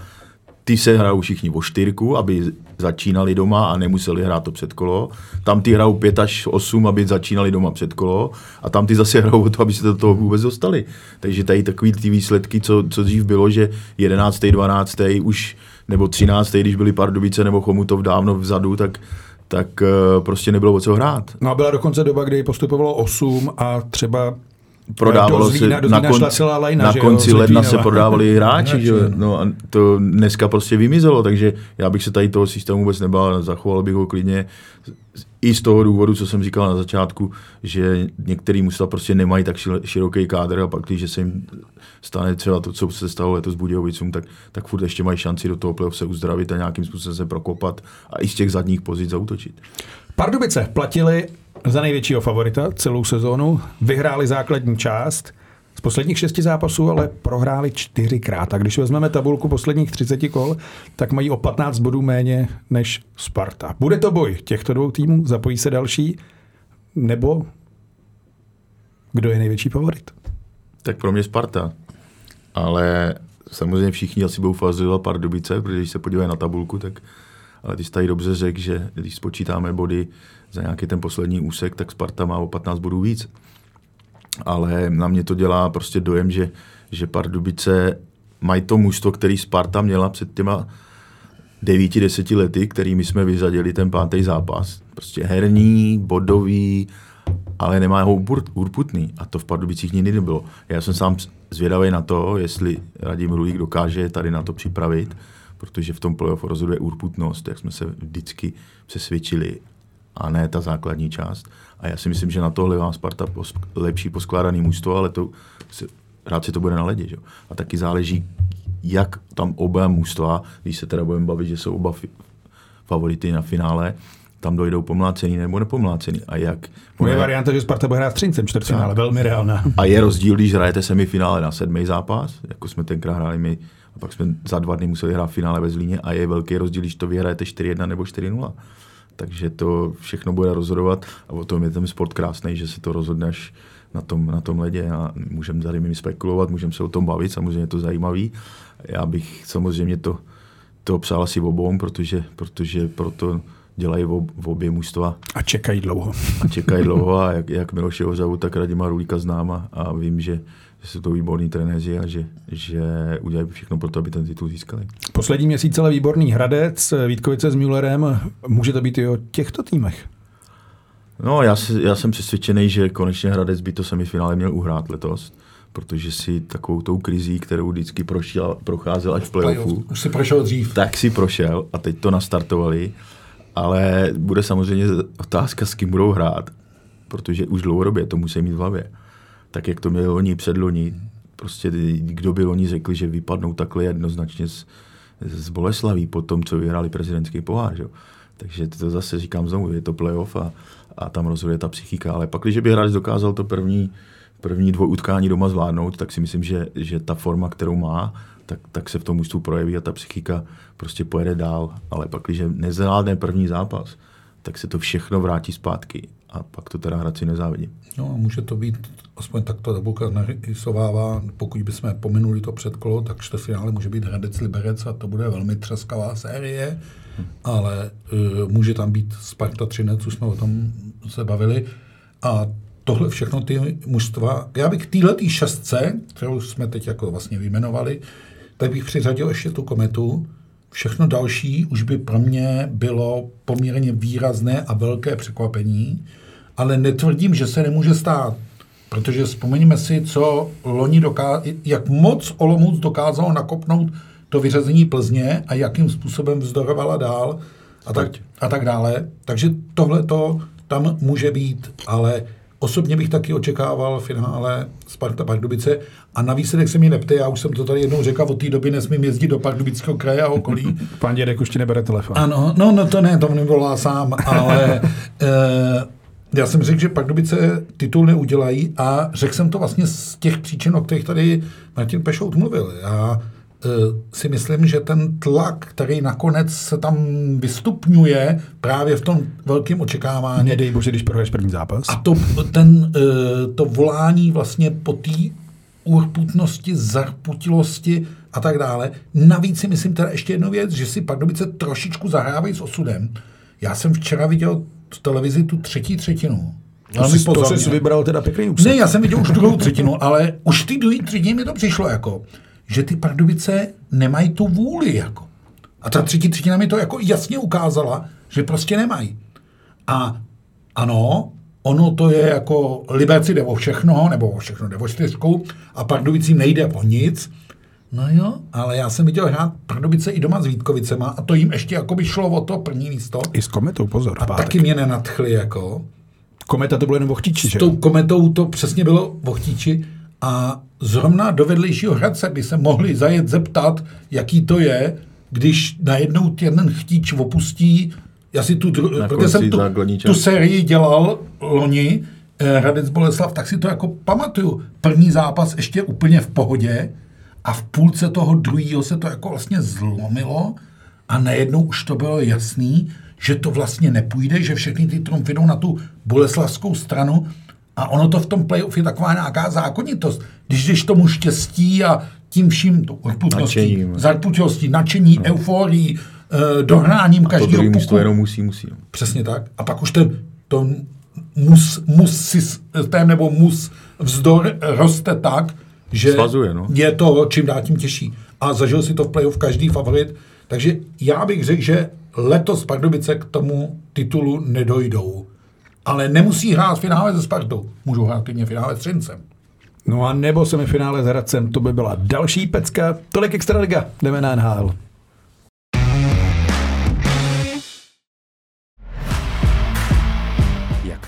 Ty se hrajou všichni o čtyřku, aby začínali doma a nemuseli hrát to předkolo. Tam ty hrajou 5 až 8, aby začínali doma předkolo. A tam ty zase hrajou o to, aby se do toho vůbec dostali. Takže tady takový ty výsledky, co, co dřív bylo, že 11. 12. už nebo 13. když byli Pardubice nebo Chomutov dávno vzadu, tak tak uh, prostě nebylo o co hrát. No a byla dokonce doba, kdy postupovalo 8 a třeba prodávalo se na, konci, lajna, na konci jo, ledna se prodávali hráči, že? No a to dneska prostě vymizelo, takže já bych se tady toho systému vůbec nebál, zachoval bych ho klidně i z toho důvodu, co jsem říkal na začátku, že některý mužstva prostě nemají tak široký kádr a pak, když se jim stane třeba to, co se stalo letos Budějovicům, tak, tak furt ještě mají šanci do toho playoff se uzdravit a nějakým způsobem se prokopat a i z těch zadních pozic zautočit. Pardubice platili za největšího favorita celou sezónu, vyhráli základní část, z posledních šesti zápasů ale prohráli čtyřikrát. A když vezmeme tabulku posledních 30 kol, tak mají o 15 bodů méně než Sparta. Bude to boj těchto dvou týmů? Zapojí se další? Nebo kdo je největší favorit? Tak pro mě Sparta. Ale samozřejmě všichni asi budou fazovat Pardubice, protože když se podívají na tabulku, tak ale ty jsi tady dobře řekl, že když spočítáme body za nějaký ten poslední úsek, tak Sparta má o 15 bodů víc. Ale na mě to dělá prostě dojem, že, že Pardubice mají to mužstvo, který Sparta měla před těma devíti, deseti lety, kterými jsme vyřadili ten pátý zápas. Prostě herní, bodový, ale nemá ho urputný. A to v Pardubicích nikdy nebylo. Já jsem sám zvědavý na to, jestli Radim Rulík dokáže tady na to připravit, protože v tom playoff rozhoduje urputnost, jak jsme se vždycky přesvědčili a ne ta základní část. A já si myslím, že na tohle má Sparta posk- lepší poskládaný mužstvo, ale to si, rád si to bude na ledě. Že? A taky záleží, jak tam oba mužstva, když se teda budeme bavit, že jsou oba fi- favority na finále, tam dojdou pomlácený nebo nepomlácený. A jak... Moje varianta, že Sparta bude hrát s Třincem čtvrtfinále, velmi reálná. A je rozdíl, když hrajete semifinále na sedmý zápas, jako jsme tenkrát hráli my, a pak jsme za dva dny museli hrát finále ve Zlíně a je velký rozdíl, když to vyhrajete 4-1 nebo 4-0. Takže to všechno bude rozhodovat a o tom je ten sport krásný, že se to rozhodneš na tom, na tom ledě a můžeme tady mi spekulovat, můžeme se o tom bavit, samozřejmě je to zajímavý. Já bych samozřejmě to, to přál asi obou, protože, protože proto dělají v, ob, v obě mužstva. A čekají dlouho. A čekají dlouho a jak, jak Miloše Hořavu, tak Radima Rulíka znám a, a vím, že, že jsou to výborní trenéři a že, že udělají všechno pro to, aby ten titul získali. Poslední měsíc ale výborný Hradec, Vítkovice s Müllerem. Může to být i o těchto týmech? No, já, si, já jsem přesvědčený, že konečně Hradec by to semifinále měl uhrát letos protože si takovou tou krizí, kterou vždycky prošel, procházel až v playoffu, Už si prošel dřív. tak si prošel a teď to nastartovali, ale bude samozřejmě otázka, s kým budou hrát, protože už dlouhodobě to musí mít v hlavě. Tak jak to měli oni předloni, prostě kdo by oni řekli, že vypadnou takhle jednoznačně z, z Boleslaví po tom, co vyhráli prezidentský pohár. Že? Takže to zase říkám znovu, je to playoff a, a tam rozhoduje ta psychika. Ale pak, když by Hradec dokázal to první, první dvoj utkání doma zvládnout, tak si myslím, že, že ta forma, kterou má, tak, tak se v tom mužstvu projeví a ta psychika prostě pojede dál. Ale pak, když nezvládne první zápas, tak se to všechno vrátí zpátky a pak to teda Hradci nezávidí. No a může to být, aspoň takto tabulka narysovává, pokud bychom pominuli to předkolo, tak čtvrtfinále může být Hradec Liberec a to bude velmi třeskavá série, hmm. ale uh, může tam být Sparta Třinec, už jsme o tom se bavili. A tohle všechno ty mužstva, já bych téhle šestce, kterou jsme teď jako vlastně vyjmenovali, tak bych přiřadil ještě tu kometu. Všechno další už by pro mě bylo poměrně výrazné a velké překvapení, ale netvrdím, že se nemůže stát. Protože vzpomeňme si, co loni doká- jak moc Olomouc dokázalo nakopnout to vyřazení Plzně a jakým způsobem vzdorovala dál a tak, a tak dále. Takže tohle to tam může být, ale Osobně bych taky očekával finále Sparta Pardubice a na výsledek se mi nepte, já už jsem to tady jednou řekl, od té doby nesmím jezdit do Pardubického kraje a okolí. Pan dědek už ti nebere telefon. Ano, no, no to ne, to mě volá sám, ale e, já jsem řekl, že Pardubice titul neudělají a řekl jsem to vlastně z těch příčin, o kterých tady Martin Pešout mluvil. Já si myslím, že ten tlak, který nakonec se tam vystupňuje právě v tom velkém očekávání. Nedej bože, když prohraješ první zápas. A to, ten, to volání vlastně po té urputnosti, zarputilosti a tak dále. Navíc si myslím teda ještě jednu věc, že si Pardubice trošičku zahrávají s osudem. Já jsem včera viděl v televizi tu třetí třetinu. To jsi, to jsi vybral teda pěkný úsek. Ne, já jsem viděl už druhou třetinu, ale už ty druhé třetiny mi to přišlo jako, že ty Pardubice nemají tu vůli. Jako. A ta třetí třetina mi to jako jasně ukázala, že prostě nemají. A ano, ono to je jako, Liberci jde o všechno, nebo o všechno jde o čtyřku, a Pardubicím nejde o nic. No jo, ale já jsem viděl hrát Pardubice i doma s Vítkovicema a to jim ještě jako by šlo o to první místo. I s kometou, pozor. A pátek. taky mě nenadchli jako. Kometa to bylo jenom vochtíči, S tou kometou to přesně bylo vochtíči a zrovna do vedlejšího Hradce by se mohli zajet zeptat, jaký to je, když najednou ten chtíč opustí, já si tu, protože jsem tu, tu sérii dělal loni, eh, Hradec Boleslav, tak si to jako pamatuju. První zápas ještě úplně v pohodě a v půlce toho druhého se to jako vlastně zlomilo a najednou už to bylo jasný, že to vlastně nepůjde, že všechny ty trumfy jdou na tu boleslavskou stranu a ono to v tom playoff je taková nějaká zákonitost. Když jdeš tomu štěstí a tím vším, to odputností, zarputilostí, nadšení, no. euforii, eh, dohráním a každého to puku. jenom musí, musí. Přesně tak. A pak už ten, to mus, mus systém nebo mus vzdor roste tak, že Svazuje, no. je to čím dál tím těžší. A zažil si to v playoff každý favorit. Takže já bych řekl, že letos Pardubice k tomu titulu nedojdou ale nemusí hrát finále se Spartou. Můžou hrát klidně finále s Třincem. No a nebo semifinále s Hradcem, to by byla další pecka. Tolik Extraliga, jdeme na NHL.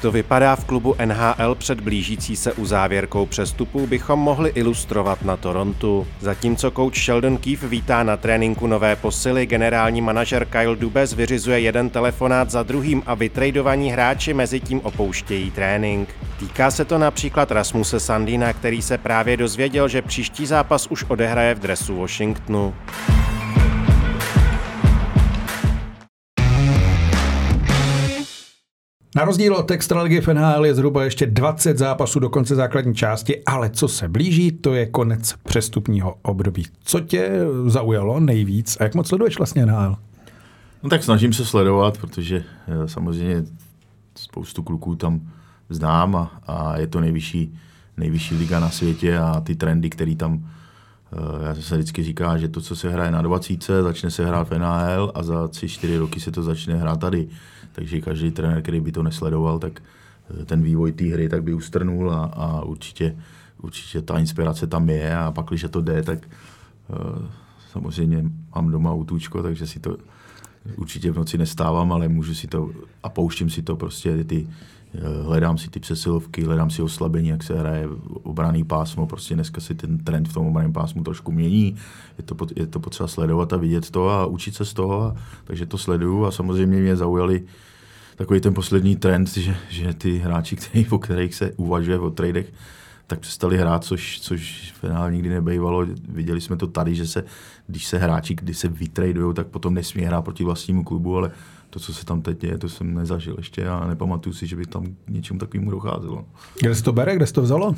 To vypadá v klubu NHL před blížící se uzávěrkou přestupů, bychom mohli ilustrovat na Torontu. Zatímco coach Sheldon Keefe vítá na tréninku nové posily, generální manažer Kyle Dubes vyřizuje jeden telefonát za druhým a vytradovaní hráči mezi tím opouštějí trénink. Týká se to například Rasmuse Sandina, který se právě dozvěděl, že příští zápas už odehraje v dresu Washingtonu. Na rozdíl od Extraligy v NHL je zhruba ještě 20 zápasů do konce základní části, ale co se blíží, to je konec přestupního období. Co tě zaujalo nejvíc a jak moc sleduješ vlastně NHL? No tak snažím se sledovat, protože eh, samozřejmě spoustu kluků tam znám a, a je to nejvyšší, nejvyšší liga na světě a ty trendy, které tam eh, já se vždycky říká, že to, co se hraje na 20, začne se hrát v NHL a za 3-4 roky se to začne hrát tady. Takže každý trenér, který by to nesledoval, tak eh, ten vývoj té hry tak by ustrnul a, a určitě, určitě ta inspirace tam je. A pak, když to jde, tak uh, samozřejmě mám doma autůčko, takže si to určitě v noci nestávám, ale můžu si to a pouštím si to prostě ty, eh, hledám si ty přesilovky, hledám si oslabení, jak se hraje obraný pásmo, prostě dneska si ten trend v tom obraném pásmu trošku mění, je to, je to potřeba sledovat a vidět to a učit se z toho, a, takže to sleduju a samozřejmě mě zaujali takový ten poslední trend, že, že ty hráči, který, o kterých se uvažuje o tradech, tak přestali hrát, což, což finále nikdy nebejvalo. Viděli jsme to tady, že se, když se hráči, když se vytradují, tak potom nesmí hrát proti vlastnímu klubu, ale to, co se tam teď děje, to jsem nezažil ještě a nepamatuju si, že by tam k něčemu takovému docházelo. Kde se to bere, kde se to vzalo?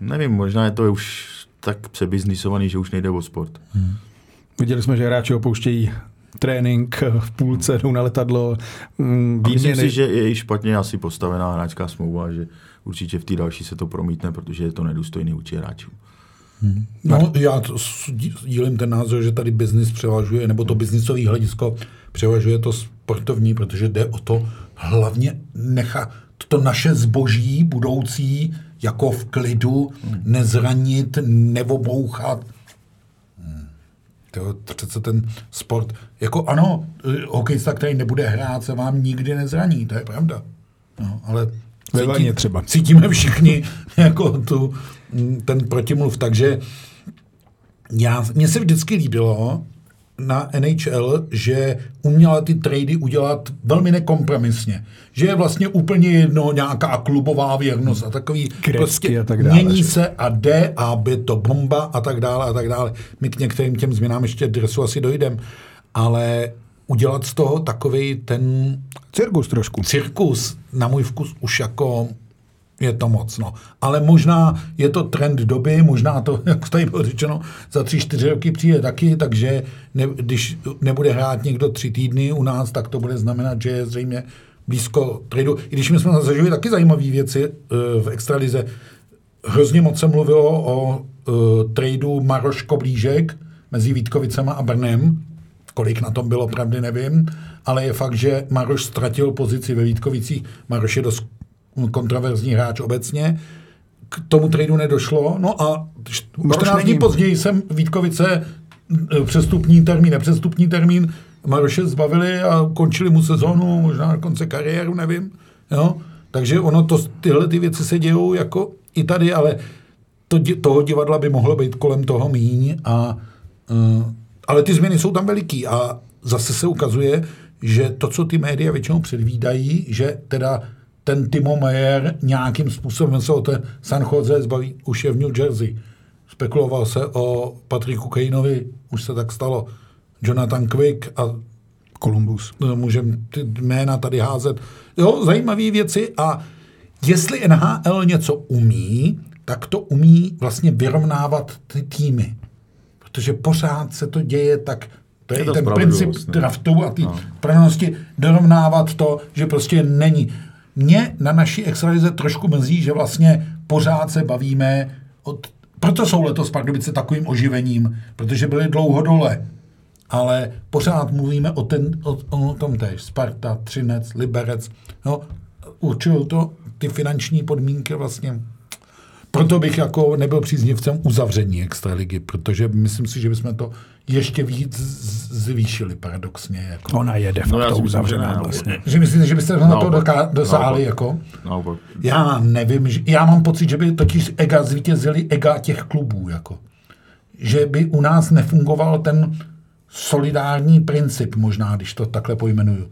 Nevím, možná je to už tak přebiznisovaný, že už nejde o sport. Hmm. Viděli jsme, že hráči opouštějí trénink v půlce, jdou na letadlo. Mm, myslím si, že je i špatně asi postavená hráčská smlouva, že určitě v té další se to promítne, protože je to nedůstojný vůči hráčů. Hmm. No, já dílím ten názor, že tady biznis převažuje, nebo to biznisové hledisko převažuje to sportovní, protože jde o to hlavně nechat to naše zboží budoucí jako v klidu, nezranit, nevobouchat. Hmm. To přece ten sport, jako ano, hokejista, který nebude hrát, se vám nikdy nezraní, to je pravda. No, ale Cítí, třeba. Cítíme všichni jako tu, ten protimluv, takže já, mně se vždycky líbilo na NHL, že uměla ty trady udělat velmi nekompromisně. Že je vlastně úplně jedno nějaká klubová věrnost a takový Krecky prostě a tak dále, mění se a jde a by to bomba a tak dále a tak dále. My k některým těm změnám ještě dresu asi dojdem, ale udělat z toho takový ten... Cirkus trošku. Cirkus, na můj vkus už jako je to moc, no. Ale možná je to trend doby, možná to, jak tady bylo řečeno, za tři, čtyři roky přijde taky, takže ne, když nebude hrát někdo tři týdny u nás, tak to bude znamenat, že je zřejmě blízko tradu. I když my jsme zažili taky zajímavé věci uh, v extralize, hrozně moc se mluvilo o uh, tradu Maroš Koblížek mezi Vítkovicema a Brnem, Kolik na tom bylo pravdy, nevím, ale je fakt, že Maroš ztratil pozici ve Vítkovicích. Maroš je dost kontroverzní hráč obecně. K tomu tradu nedošlo. No a 14 dní později jsem Vítkovice e, přestupní termín, nepřestupní termín, Maroše zbavili a končili mu sezónu, možná na konce kariéru, nevím. Jo? Takže ono to, tyhle ty věci se dějou jako i tady, ale to, toho divadla by mohlo být kolem toho míň a uh, ale ty změny jsou tam veliký a zase se ukazuje, že to, co ty média většinou předvídají, že teda ten Timo Meyer nějakým způsobem se o ten San Jose zbaví, už je v New Jersey. Spekuloval se o Patriku Kaneovi, už se tak stalo. Jonathan Quick a Columbus. No, můžeme ty jména tady házet. Jo, zajímavé věci a jestli NHL něco umí, tak to umí vlastně vyrovnávat ty týmy protože pořád se to děje tak, to je, je to ten princip draftu a ty no. pranosti dorovnávat to, že prostě není. Mě na naší extralize trošku mrzí, že vlastně pořád se bavíme, od, proto jsou letos Pardubice takovým oživením, protože byly dlouho dole, ale pořád mluvíme o, ten, o, o tom též. Sparta, Třinec, Liberec. No, určují to ty finanční podmínky vlastně proto bych jako nebyl příznivcem uzavření extraligy, protože myslím si, že bychom to ještě víc zvýšili paradoxně. Jako. Ona je de facto no, uzavřená že vlastně. Že myslíte, že byste no, na to doká- dosáhli? No, jako? No, já nevím, že, já mám pocit, že by totiž ega zvítězili ega těch klubů. Jako. Že by u nás nefungoval ten solidární princip možná, když to takhle pojmenuju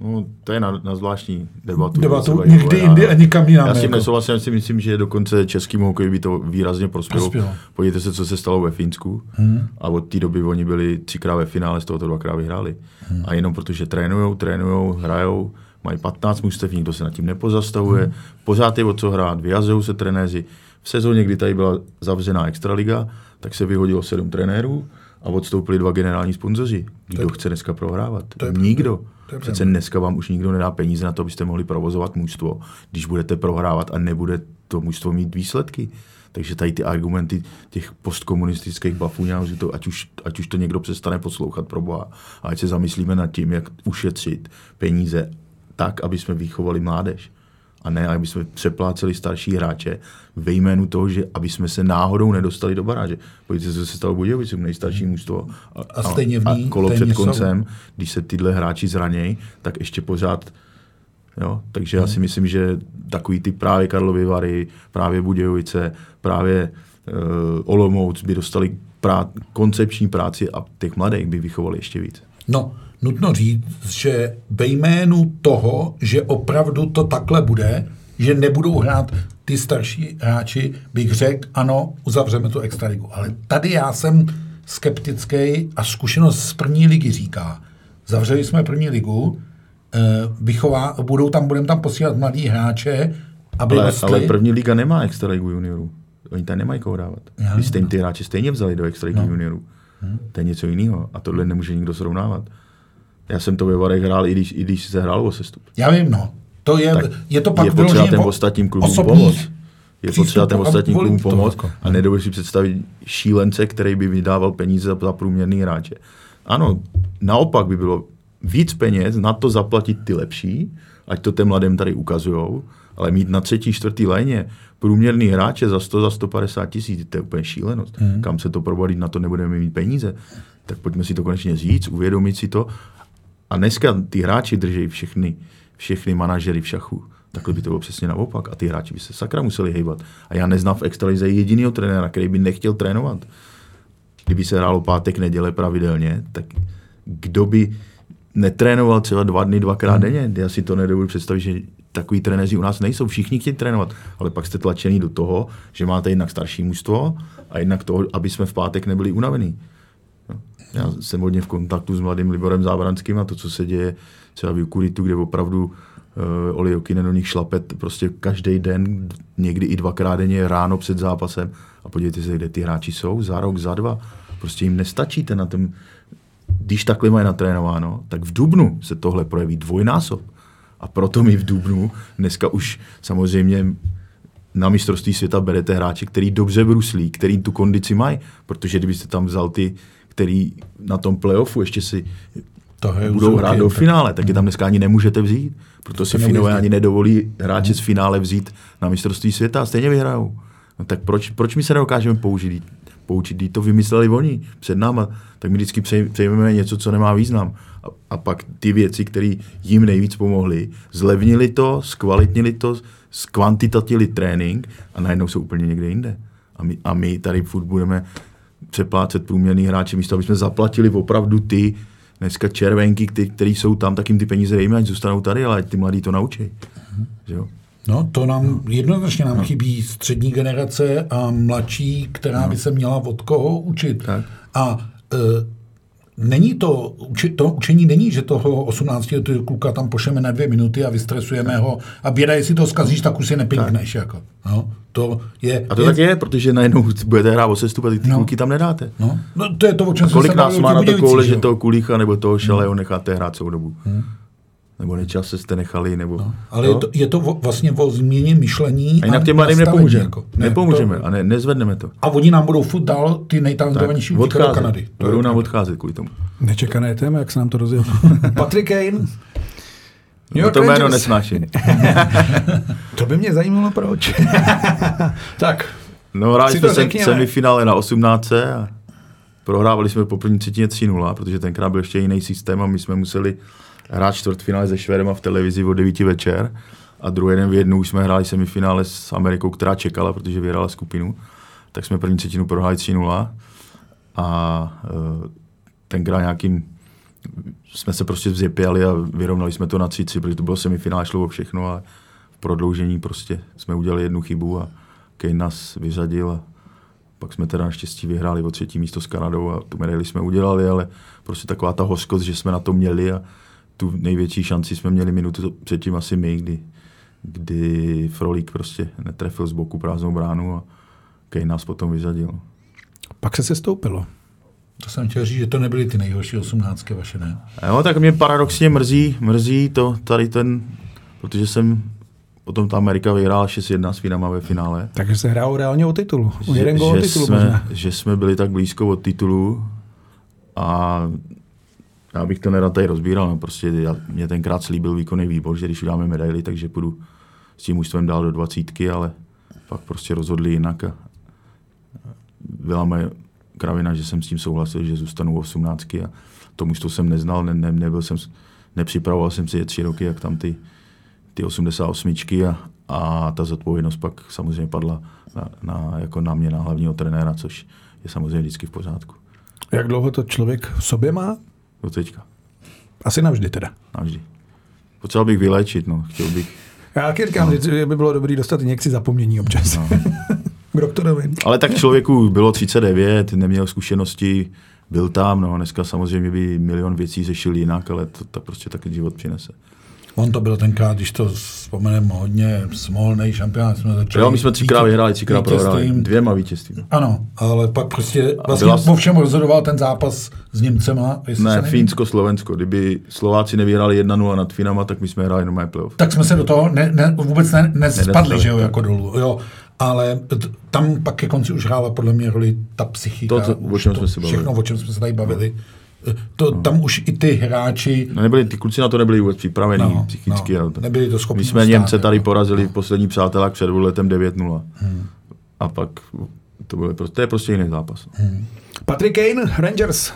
No, to je na, na zvláštní debatu. Debatu někdy jindy a nikam jinam. Já s tím jako. nesouhlasím, si myslím, že dokonce českým hokeji by to výrazně prospělo. prospělo. Podívejte se, co se stalo ve Finsku. Hmm. A od té doby oni byli třikrát ve finále, z toho to dvakrát vyhráli. Hmm. A jenom protože trénujou, trénujou, hrajou, mají 15 mužstev, nikdo se nad tím nepozastavuje, hmm. pořád je o co hrát, vyjazují se trenéři. V sezóně, kdy tady byla zavřená extraliga, tak se vyhodilo sedm trenérů a odstoupili dva generální sponzoři. Kdo je- chce dneska prohrávat? to je nikdo. To Přece dneska vám už nikdo nedá peníze na to, abyste mohli provozovat mužstvo, když budete prohrávat a nebude to mužstvo mít výsledky. Takže tady ty argumenty těch postkomunistických bafůňářů, to, ať, už, ať už to někdo přestane poslouchat pro boha, a ať se zamyslíme nad tím, jak ušetřit peníze tak, aby jsme vychovali mládež. A ne, aby jsme přepláceli starší hráče ve jménu toho, že aby jsme se náhodou nedostali do baráže. Se, co se stalo Budějovicům, nejstarší mužstvo. A stejně v ní- a kolo stejně před jsou. koncem, když se tyhle hráči zranějí, tak ještě pořád Jo? Takže já si myslím, že takový ty právě Karlovy Vary, právě Budějovice, právě uh, Olomouc by dostali prá- koncepční práci a těch mladých by vychovali ještě víc. No, nutno říct, že ve jménu toho, že opravdu to takhle bude, že nebudou hrát ty starší hráči, bych řekl, ano, uzavřeme tu extraligu. Ale tady já jsem skeptický a zkušenost z první ligy říká, zavřeli jsme první ligu, eh, vychová, budou tam, budeme tam posílat mladí hráče, aby Ale, rostli. ale první liga nemá extraligu juniorů. Oni tam nemají koho dávat. Já Vy jste jim ty hráče stejně vzali do extraligy no. juniorů. To je něco jiného a tohle nemůže nikdo srovnávat. Já jsem to ve Varech hrál, i když, i když se hrálo o sestup. Já vím, no. To je, Tak je to pak je potřeba těm o- ostatním klubům pomoct. Je potřeba těm a ostatním klubům pomoct jako, a nedovedu si představit šílence, který by vydával peníze za, za průměrný hráče. Ano, naopak by bylo víc peněz na to zaplatit ty lepší, ať to těm mladým tady ukazujou, ale mít na třetí, čtvrtý léně průměrný hráče za 100, za 150 tisíc, to je úplně šílenost. Hmm. Kam se to probalí, na to nebudeme mít peníze. Tak pojďme si to konečně říct, uvědomit si to. A dneska ty hráči drží všechny, všechny manažery v šachu. Takhle by to bylo přesně naopak. A ty hráči by se sakra museli hejbat. A já neznám v extralize jediného trenéra, který by nechtěl trénovat. Kdyby se hrálo pátek, neděle pravidelně, tak kdo by netrénoval třeba dva dny, dvakrát Hmm. denně? Já si to nedovedu představit, že takový trenéři u nás nejsou. Všichni chtějí trénovat, ale pak jste tlačený do toho, že máte jednak starší mužstvo a jednak toho, aby jsme v pátek nebyli unavení. Já jsem hodně v kontaktu s mladým Liborem Zábranským a to, co se děje třeba v Jukuritu, kde opravdu uh, Oli Jokinen do nich šlape t- prostě každý den, někdy i dvakrát denně ráno před zápasem a podívejte se, kde ty hráči jsou, za rok, za dva. Prostě jim nestačíte na tom, když takhle mají natrénováno, tak v Dubnu se tohle projeví dvojnásob. A proto my v Dubnu dneska už samozřejmě na mistrovství světa berete hráče, který dobře bruslí, který tu kondici mají, protože kdybyste tam vzal ty, který na tom playoffu ještě si To je budou hrát do finále, tak je tam dneska ani nemůžete vzít. Proto si Finové ani nedovolí hráče z finále vzít na mistrovství světa a stejně vyhrajou. No tak proč, proč my se nedokážeme použít? Poučit, když to vymysleli oni před náma, tak my vždycky přejmeme něco, co nemá význam. A, a pak ty věci, které jim nejvíc pomohly, zlevnili to, zkvalitnili to, zkvantitativili trénink a najednou jsou úplně někde jinde. A my, a my tady furt budeme přeplácet průměrný hráče, místo aby jsme zaplatili opravdu ty dneska červenky, ty, který jsou tam, tak jim ty peníze dejme, ať zůstanou tady, ale ať ty mladí to naučí. Že jo? No, to nám jednoznačně nám chybí střední generace a mladší, která by se měla od koho učit. Tak. A e, není to, uči, to učení není, že toho 18 letého kluka tam pošleme na dvě minuty a vystresujeme ho a běda, jestli to zkazíš, tak už si nepinkneš. Jako. No, to je, A to tak je, protože najednou budete hrát o sestup a ty, ty No. kluky tam nedáte. No, no, to je to, o čem Kolik se nás má na koule, že toho kulícha nebo toho šaleho necháte hrát celou dobu? Nebo nečas se jste nechali, nebo... No, Ale je to, je to vlastně o změně myšlení A jinak těm mladým nepomůžeme. jako. Ne, Nepomůžeme to- a ne, nezvedneme to. A oni nám budou furt dál ty nejtalentovanější do. Kanady. To je Budou nám odcházet kvůli tomu. Nečekané téma, jak se nám to rozjelo. Patrick Kane. New No York to jméno nesnáším. To by mě zajímalo, proč. tak, No, hráli jsme sem, řekněme. semifinále na 18 a prohrávali jsme po první třetině 3-0, protože tenkrát byl ještě jiný systém a my jsme museli hrát čtvrtfinále se Švédem v televizi o 9 večer a druhý den v jednu už jsme hráli semifinále s Amerikou, která čekala, protože vyhrála skupinu. Tak jsme první třetinu prohráli 3-0 a uh, tenkrát nějakým jsme se prostě vzjepěli a vyrovnali jsme to na 3 protože to bylo semifinále, šlo o všechno a v prodloužení prostě jsme udělali jednu chybu a Kane nás vyřadil a pak jsme teda naštěstí vyhráli o třetí místo s Kanadou a tu medaili jsme udělali, ale prostě taková ta hořkost, že jsme na to měli a tu největší šanci jsme měli minutu předtím asi my, kdy, kdy Frolík prostě netrefil z boku prázdnou bránu a Kane nás potom vyřadil. pak se sestoupilo. To jsem chtěl říct, že to nebyly ty nejhorší osmnáctky vaše, ne? Jo, tak mě paradoxně mrzí, mrzí to tady ten, protože jsem potom ta Amerika vyhrála 6-1 s Finama ve finále. Takže se hrálo reálně o titul. O že, jeden gól o že, titulu jsme, možná. že jsme byli tak blízko od titulu a já bych to nerad tady rozbíral, no prostě já, mě tenkrát slíbil výkonný výbor, že když uděláme medaily, takže půjdu s tím mužstvem dál do dvacítky, ale pak prostě rozhodli jinak a byla moje kravina, že jsem s tím souhlasil, že zůstanu u 18 a to mužstvo jsem neznal, ne, ne, nebyl jsem, nepřipravoval jsem si je tři roky, jak tam ty, ty 88 a, a ta zodpovědnost pak samozřejmě padla na, na, jako na mě, na hlavního trenéra, což je samozřejmě vždycky v pořádku. Jak dlouho to člověk v sobě má? Do teďka, Asi navždy teda. navždy. Potřeboval bych vyléčit, no. Chtěl bych, Já taky říkám, no. že by bylo dobré dostat injekci zapomnění občas. No. K doktorovi. Ale tak člověku bylo 39, neměl zkušenosti, byl tam, no, dneska samozřejmě by milion věcí řešil jinak, ale to, to prostě taky život přinese. On to byl tenkrát, když to vzpomeneme hodně, smolný šampionát jsme začali. Jo, my jsme třikrát vyhráli, třikrát prohráli, vítězstvím. dvěma vítězství. Ano, ale pak prostě vlastně byla- po všem rozhodoval ten zápas s Němcema. Ne. Fínsko, Slovensko. Kdyby Slováci nevyhráli 1-0 nad Finama, tak my jsme hráli normální playoff. Tak jsme se do toho ne, ne, vůbec ne, nespadli, že jo, jako dolů. Jo. Ale tam pak ke konci už hrála podle mě roli ta psychika. To, co- o čem jsme se bavili. Všechno, o čem jsme se tady bavili. To, Tam už i ty hráči No nebyli, ty kluci na to nebyli vůbec připravení No, psychicky. no. ale to- Nebyli to schopni My jsme ustát, Němce tady no. porazili v poslední přátelák před letem 9-0. Hmm. A pak to, bylo, prostě- to je prostě jiný zápas. Hmm. Patrick Kane, Rangers.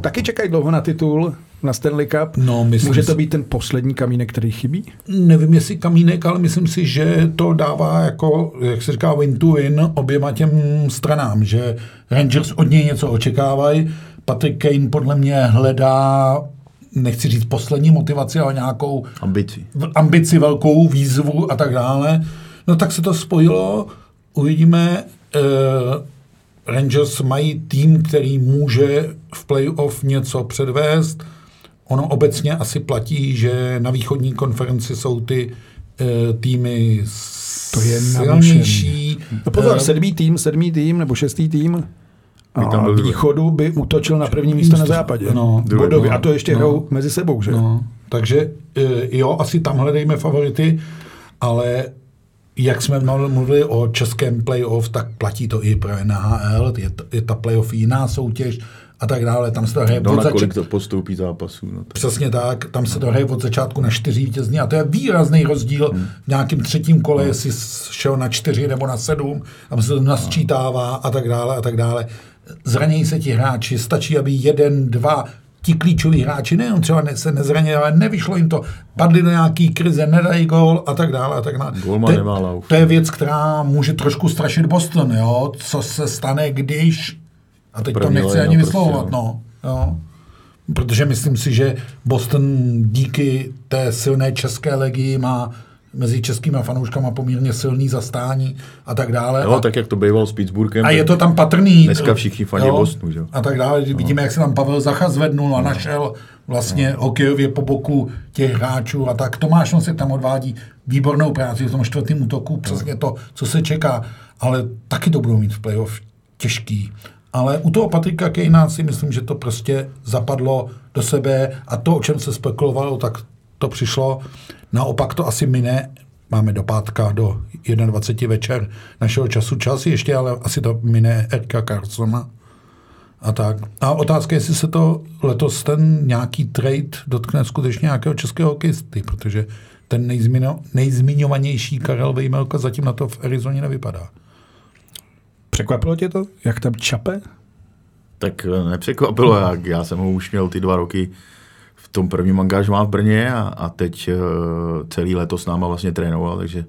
Taky čekají dlouho na titul na Stanley Cup. No, myslím Může to být ten poslední kamínek, který chybí? nevím, jestli kamínek, ale myslím si, že to dává jako, jak se říká, win to win oběma těm stranám, že Rangers od něj něco očekávají. Patrick Kane podle mě hledá, nechci říct poslední motivaci, ale nějakou Ambici. v- ambici, velkou výzvu a tak dále. No tak se to spojilo, uvidíme. Uh, Rangers mají tým, který může v playoff něco předvést. Ono obecně asi platí, že na východní konferenci jsou ty uh, týmy To je silnější. No pozor, Eh, sedmý tým, sedmý tým nebo šestý tým tam a východu by útočil na první místo na západě. no. Bodově. No. A to ještě No. hrajou mezi sebou, že? No, takže eh, jo, asi tam hledejme favority, ale jak jsme mluvili- mluvili o českém playoff, tak platí to i pro NHL, je, to, je ta playoff jiná soutěž a tak dále, tam se to hraje No od na začátku. to postoupí zápasů. No, tak. Přesně tak, tam se to hraje od začátku na čtyři vítězní a to je výrazný rozdíl Hmm. v nějakém třetím kole, jestli šel na čtyři nebo na sedm, tam se to nasčítává a tak dále a tak dále. Zranějí se ti hráči, stačí, aby jeden, dva, ti klíčoví hráči nejenom třeba ne, se nezranili, ale nevyšlo jim to, padli do nějaký krize, nedají gól a tak dále a tak dále. Golman To je- nemá lauf. To je věc, která může trošku strašit Boston, jo? co se stane, když, a teď to nechci ani prostě, vyslovovat, no. no. Jo. Protože myslím si, že Boston díky té silné české legii má mezi českými fanouškama poměrně silný zastání a tak dále. Jo, a, tak jak to bývalo s Pittsburghem. a je to tam patrný. Dneska všichni fandí Bostonu, že? A tak dále. Vidíme, jak se tam Pavel Zacha zvednul a našel vlastně hokejově po boku těch hráčů a tak. Tomáš Nosek tam odvádí výbornou práci v tom čtvrtém útoku, přesně to, co se čeká, ale taky to budou mít v playoff těžký. Ale u toho Patrika Kejna si myslím, že to prostě zapadlo do sebe a to, o čem se spekulovalo, tak to přišlo. Naopak to asi mine, máme do pátka do 21 večer našeho času čas ještě, ale asi to mine Erika Carlsona. A tak. A otázka je, jestli se to letos ten nějaký trade dotkne skutečně nějakého českého hokejisty, protože ten nejzmino, nejzmiňovanější Karel Vejmelka zatím na to v Arizoně nevypadá. Překvapilo tě to, jak tam čape? Tak eh, nepřekvapilo, jak já jsem ho už měl ty dva roky v tom prvním angažmá v Brně a, a teď uh, celý letos s náma vlastně trénoval, takže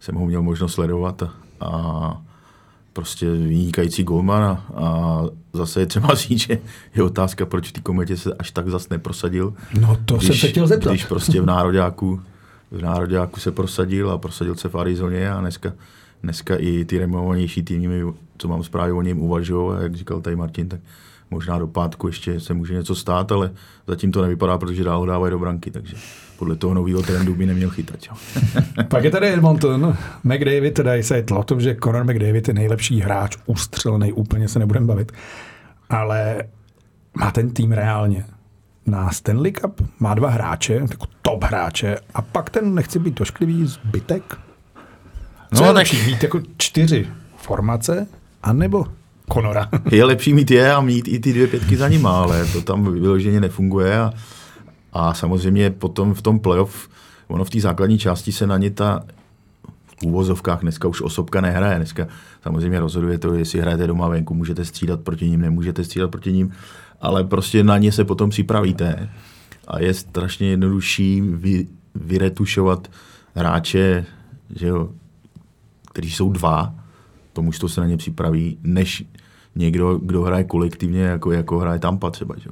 jsem ho měl možnost sledovat a, a prostě vynikající golman a, a zase je třeba říct, že je otázka, proč v té kometě se až tak zas neprosadil. No to jsem se chtěl zeptat. Když prostě v nároďáku, v nároďáku se prosadil a prosadil se v Arizoně a dneska, dneska i ty removnější týmy, co mám zprávy o něm uvažují, a jak říkal tady Martin, tak možná do pátku ještě se může něco stát, ale zatím to nevypadá, protože dál ho dávají do branky, takže podle toho nového trendu by neměl chytat. Jo. Pak je tady Edmonton, McDavid, tady se jedlo o tom, že Conor McDavid je nejlepší hráč, ustřelený, úplně se nebudeme bavit. ale má ten tým reálně na Stanley Cup? Má dva hráče, jako top hráče, a pak ten, nechci být došklivý, zbytek? Co No, je tak- mít jako čtyři formace, anebo Konora? Je lepší mít je a mít i ty dvě pětky za nima, ale to tam vyloženě nefunguje a, a samozřejmě potom v tom playoff, ono v té základní části se na ně ta v úvozovkách dneska už osobka nehraje. Dneska samozřejmě rozhoduje to, jestli hrajete doma venku, můžete střídat proti ním, nemůžete střídat proti ním, ale prostě na ně se potom připravíte a je strašně jednodušší vy, vyretušovat hráče, že jo, kteří jsou dva, to mužstvo se na ně připraví, než někdo, kdo hraje kolektivně, jako, jako hraje Tampa třeba. Že?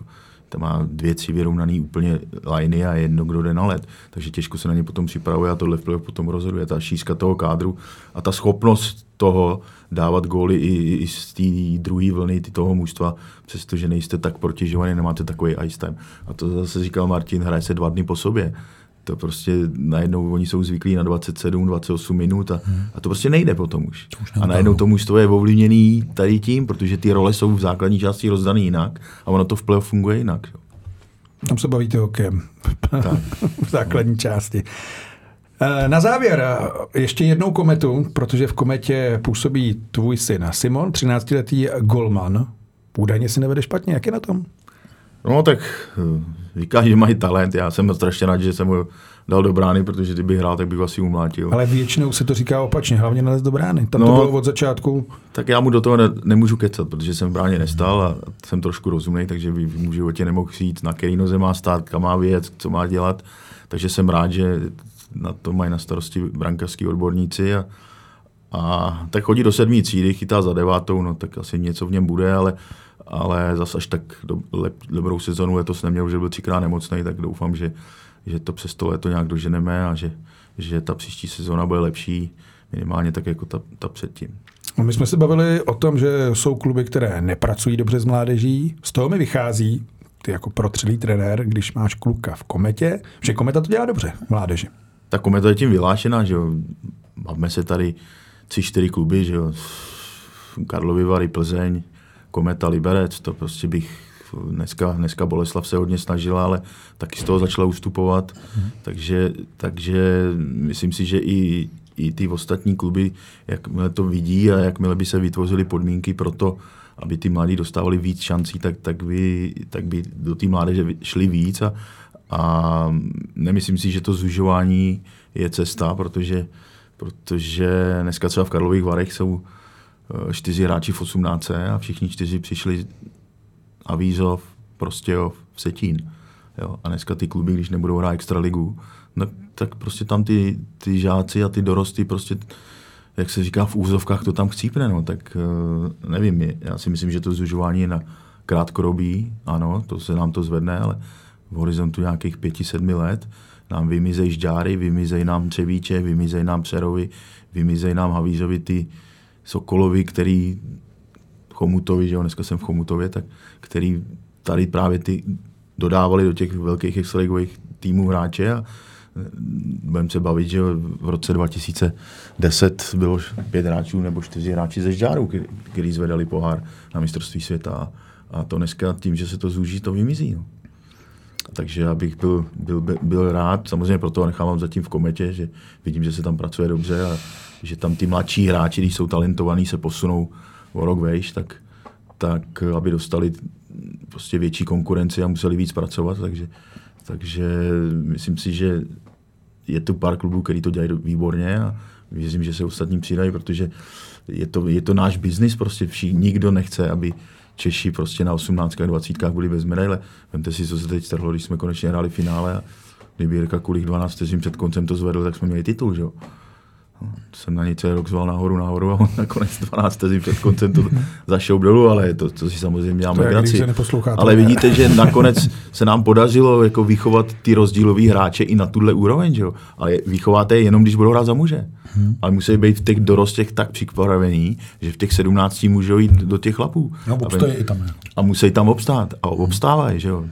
Tam má dvě, tři vyrovnaný úplně liney a jedno, kdo jde na let. Takže těžko se na ně potom připravuje a tohle v potom rozhoduje. Ta šířka toho kádru a ta schopnost toho dávat góly i, i z té druhé vlny ty toho mužstva, přestože nejste tak protěžovaný, nemáte takový ice time. A to zase říkal Martin, hraje se dva dny po sobě. To prostě najednou oni jsou zvyklí na 27, 28 minut a, hmm. a to prostě nejde potom už. už a najednou to mužstvo je ovlivněný tady tím, protože ty role jsou v základní části rozdané jinak a ono to v playoff funguje jinak. Tam se bavíte hokejem v základní části. Eh, Na závěr eh, ještě jednou kometu, protože v kometě působí tvůj syn Simon, 13-letý golman. Údajně si nevede špatně, jak je na tom? No tak eh, říká, že mají talent, já jsem strašně rád, že jsem ho dal do brány, protože kdyby hrál, tak bych ho asi umlátil. Ale většinou se to říká opačně, hlavně nalez do brány. Tam no, to bylo od začátku. Tak já mu do toho ne, nemůžu kecat, protože jsem v bráně nestál a jsem trošku rozumný, takže v v mu životě nemohl říct, na který noze má stát, kam má věc, co má dělat. Takže jsem rád, že na to mají na starosti brankařský odborníci a, a tak chodí do sedmý třídy, chytá za devátou, no tak asi něco v něm bude, ale, ale zase až tak do, lep, dobrou sezonu letos neměl, že byl třikrát nemocný, tak doufám, že, že to přes to léto nějak doženeme a že, že ta příští sezóna bude lepší, minimálně tak jako ta, ta předtím. My jsme se bavili o tom, že jsou kluby, které nepracují dobře s mládeží. Z toho mi vychází, ty jako protřelý trenér, když máš kluka v kometě, že kometa to dělá dobře mládeži. Ta kometa je tím vylášená, že jo. Máme se tady tři, čtyři kluby, že jo. Karlovy Vary, Plzeň, Kometa, Liberec, to prostě bych dneska, dneska Boleslav se hodně snažila, ale taky z toho začala ustupovat, takže, takže myslím si, že i, i ty ostatní kluby, jakmile to vidí a jakmile by se vytvořily podmínky pro to, aby ty mladí dostávali víc šancí, tak, tak, by, tak by do té mládeže šli víc. A, a nemyslím si, že to zužování je cesta, protože, protože dneska třeba v Karlových Varech jsou čtyři hráči v 18 a všichni čtyři přišli Avízov, Prostějov, Vsetín. Jo? A dneska ty kluby, když nebudou hrát extraligu, no, tak prostě tam ty, ty žáci a ty dorosty prostě jak se říká v úzovkách, to tam chcípne, no, tak eh, nevím, já si myslím, že to zužování je na krátkodobí, ano, to se nám to zvedne, ale v horizontu nějakých pěti, sedmi let nám vymizejí žďáry, vymizejí nám Třevíče, vymizejí nám Přerovy, vymizejí nám Havízovi ty Sokolovi, který Chomutovi, že jo, dneska jsem v Chomutově, tak který tady právě ty dodávali do těch velkých extraligových týmů hráče a budeme se bavit, že v roce 2010 bylo pět hráčů nebo čtyři hráči ze Žďáru, kteří zvedali pohár na mistrovství světa. A to dneska tím, že se to zúží, to vymizí. No. Takže já bych byl, byl, byl, rád, samozřejmě proto nechávám zatím v kometě, že vidím, že se tam pracuje dobře a že tam ty mladší hráči, když jsou talentovaní, se posunou o rok vejš, tak, tak aby dostali prostě větší konkurenci a museli víc pracovat, takže, takže myslím si, že je tu pár klubů, který to dělají výborně a věřím, že se ostatní přidají, protože je to, je to náš biznis, prostě vší, nikdo nechce, aby Češi prostě na 18 a 20 byli bez medaile. Vemte si, co se teď strhlo, když jsme konečně hráli finále a kdyby Jirka Kulich 12 vteřin před koncem to zvedl, tak jsme měli titul, že jo. Jsem na něj celý rok zval nahoru, nahoru a on nakonec 12 vteřin před koncem to zašel dolů, ale to, to si samozřejmě děláme To je, když graci. se neposlouchá Ale vidíte, že nakonec se nám podařilo jako vychovat ty rozdílový hráče i na tuhle úroveň, že jo? Ale vychováte je jenom, když budou hrát za muže. Hmm. Ale musí být v těch dorostech tak připravení, že v těch 17 můžou jít do těch chlapů. No, Aby- obstojí i tam. a musí tam obstát. A obstávají, že jo.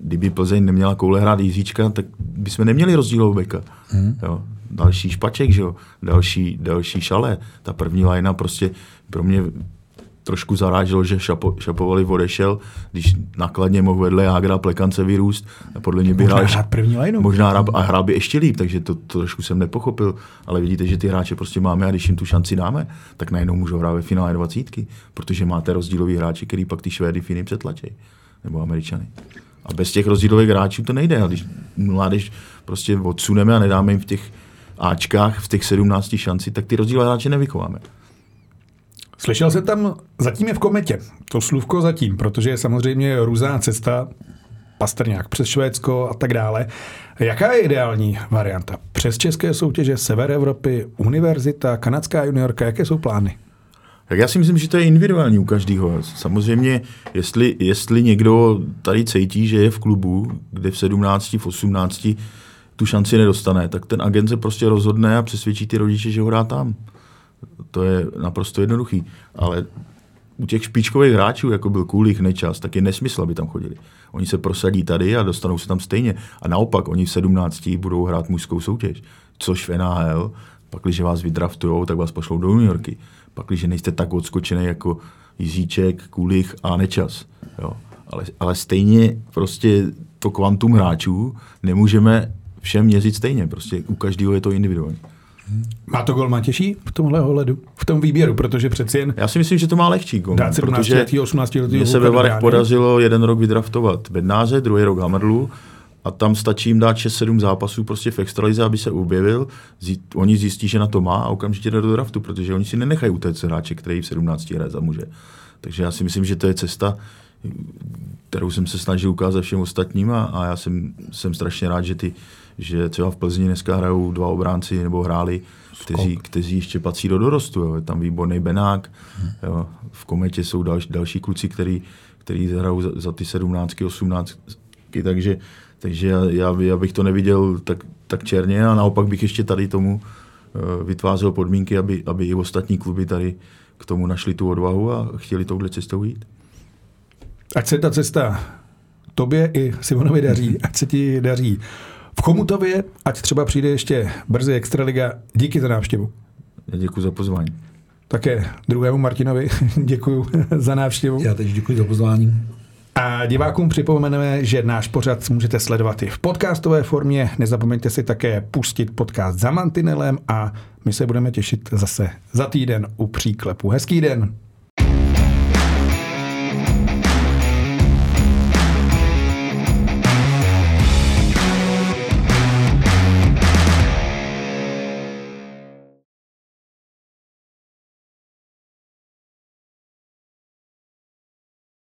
Kdyby Plzeň neměla koule hrát Jiříčka, tak bychom neměli rozdílovou beka. Hmm. Jo. Další špaček, že jo. Další, další šale. Ta první lajna prostě pro mě trošku zaráželo, že Šapo, Šapovali odešel, když nakladně mohl vedle Jágra Plekance vyrůst. A podle mě by Možná hrál, hrát první lineu. Možná hrál, a hrál by ještě líp, takže to, to trošku jsem nepochopil. Ale vidíte, že ty hráče prostě máme a když jim tu šanci dáme, tak najednou můžou hrát ve finále 20, protože máte rozdílový hráči, který pak ty Švédy Finy přetlačí. Nebo Američany. A bez těch rozdílových hráčů to nejde. A když mládež prostě odsuneme a nedáme jim v těch Ačkách, v těch 17 šanci, tak ty rozdílové hráče nevychováme. Slyšel jsem tam, zatím je v kometě, to slůvko zatím, protože je samozřejmě různá cesta, Pastrňák přes Švédsko a tak dále. Jaká je ideální varianta? Přes české soutěže, sever Evropy, univerzita, kanadská juniorka, jaké jsou plány? Tak já si myslím, že to je individuální u každého. Samozřejmě, jestli, jestli někdo tady cítí, že je v klubu, kde v 17, v 18 tu šanci nedostane, tak ten agent se prostě rozhodne a přesvědčí ty rodiče, že ho dá tam. To je naprosto jednoduchý. Ale u těch špičkových hráčů, jako byl Kulich, Nečas, tak je nesmysl, aby tam chodili. Oni se prosadí tady a dostanou se tam stejně. A naopak, oni v 17 budou hrát mužskou soutěž, což v NHL, pak, když vás vydraftujou, tak vás pošlou do New Yorky. Pak, když nejste tak odskočený jako Jiříček, Kulich a Nečas. Jo. Ale, ale stejně prostě to kvantum hráčů nemůžeme všem měřit stejně. Prostě u každého je to individuální. Má to gol má těžší v tomhle ohledu, v tom výběru, protože přeci jen... Já si myslím, že to má lehčí gol. Dát 17 letý, 18 letý. Mně se ve Varech podařilo jeden rok vydraftovat Bednáře, druhý rok Hamrlu a tam stačí jim dát 6-7 zápasů prostě v extralize, aby se objevil. Zí, oni zjistí, že na to má a okamžitě jde do draftu, protože oni si nenechají utéct hráče, který v 17 hraje za muže. Takže já si myslím, že to je cesta, kterou jsem se snažil ukázat všem ostatním a, a já jsem, jsem strašně rád, že ty, že třeba v Plzni dneska hrajou dva obránci nebo hráli, kteří, kteří ještě patří do dorostu. Jo. Je tam výborný Benák, jo. v Kometě jsou další, další kluci, který, který hrajou za, za ty 17, 18, takže, takže já, já, já bych to neviděl tak, tak černě a naopak bych ještě tady tomu uh, vytvářel podmínky, aby, aby i ostatní kluby tady k tomu našli tu odvahu a chtěli touhle cestou jít. Ať se ta cesta tobě i Simonovi daří, ať se ti daří v Chomutově, ať třeba přijde ještě brzy Extraliga. Díky za návštěvu. Já děkuji za pozvání. Také druhému Martinovi děkuji za návštěvu. Já teď děkuji za pozvání. A divákům připomeneme, že náš pořad můžete sledovat i v podcastové formě. Nezapomeňte si také pustit podcast za Mantinelem a my se budeme těšit zase za týden u příklepu. Hezký den.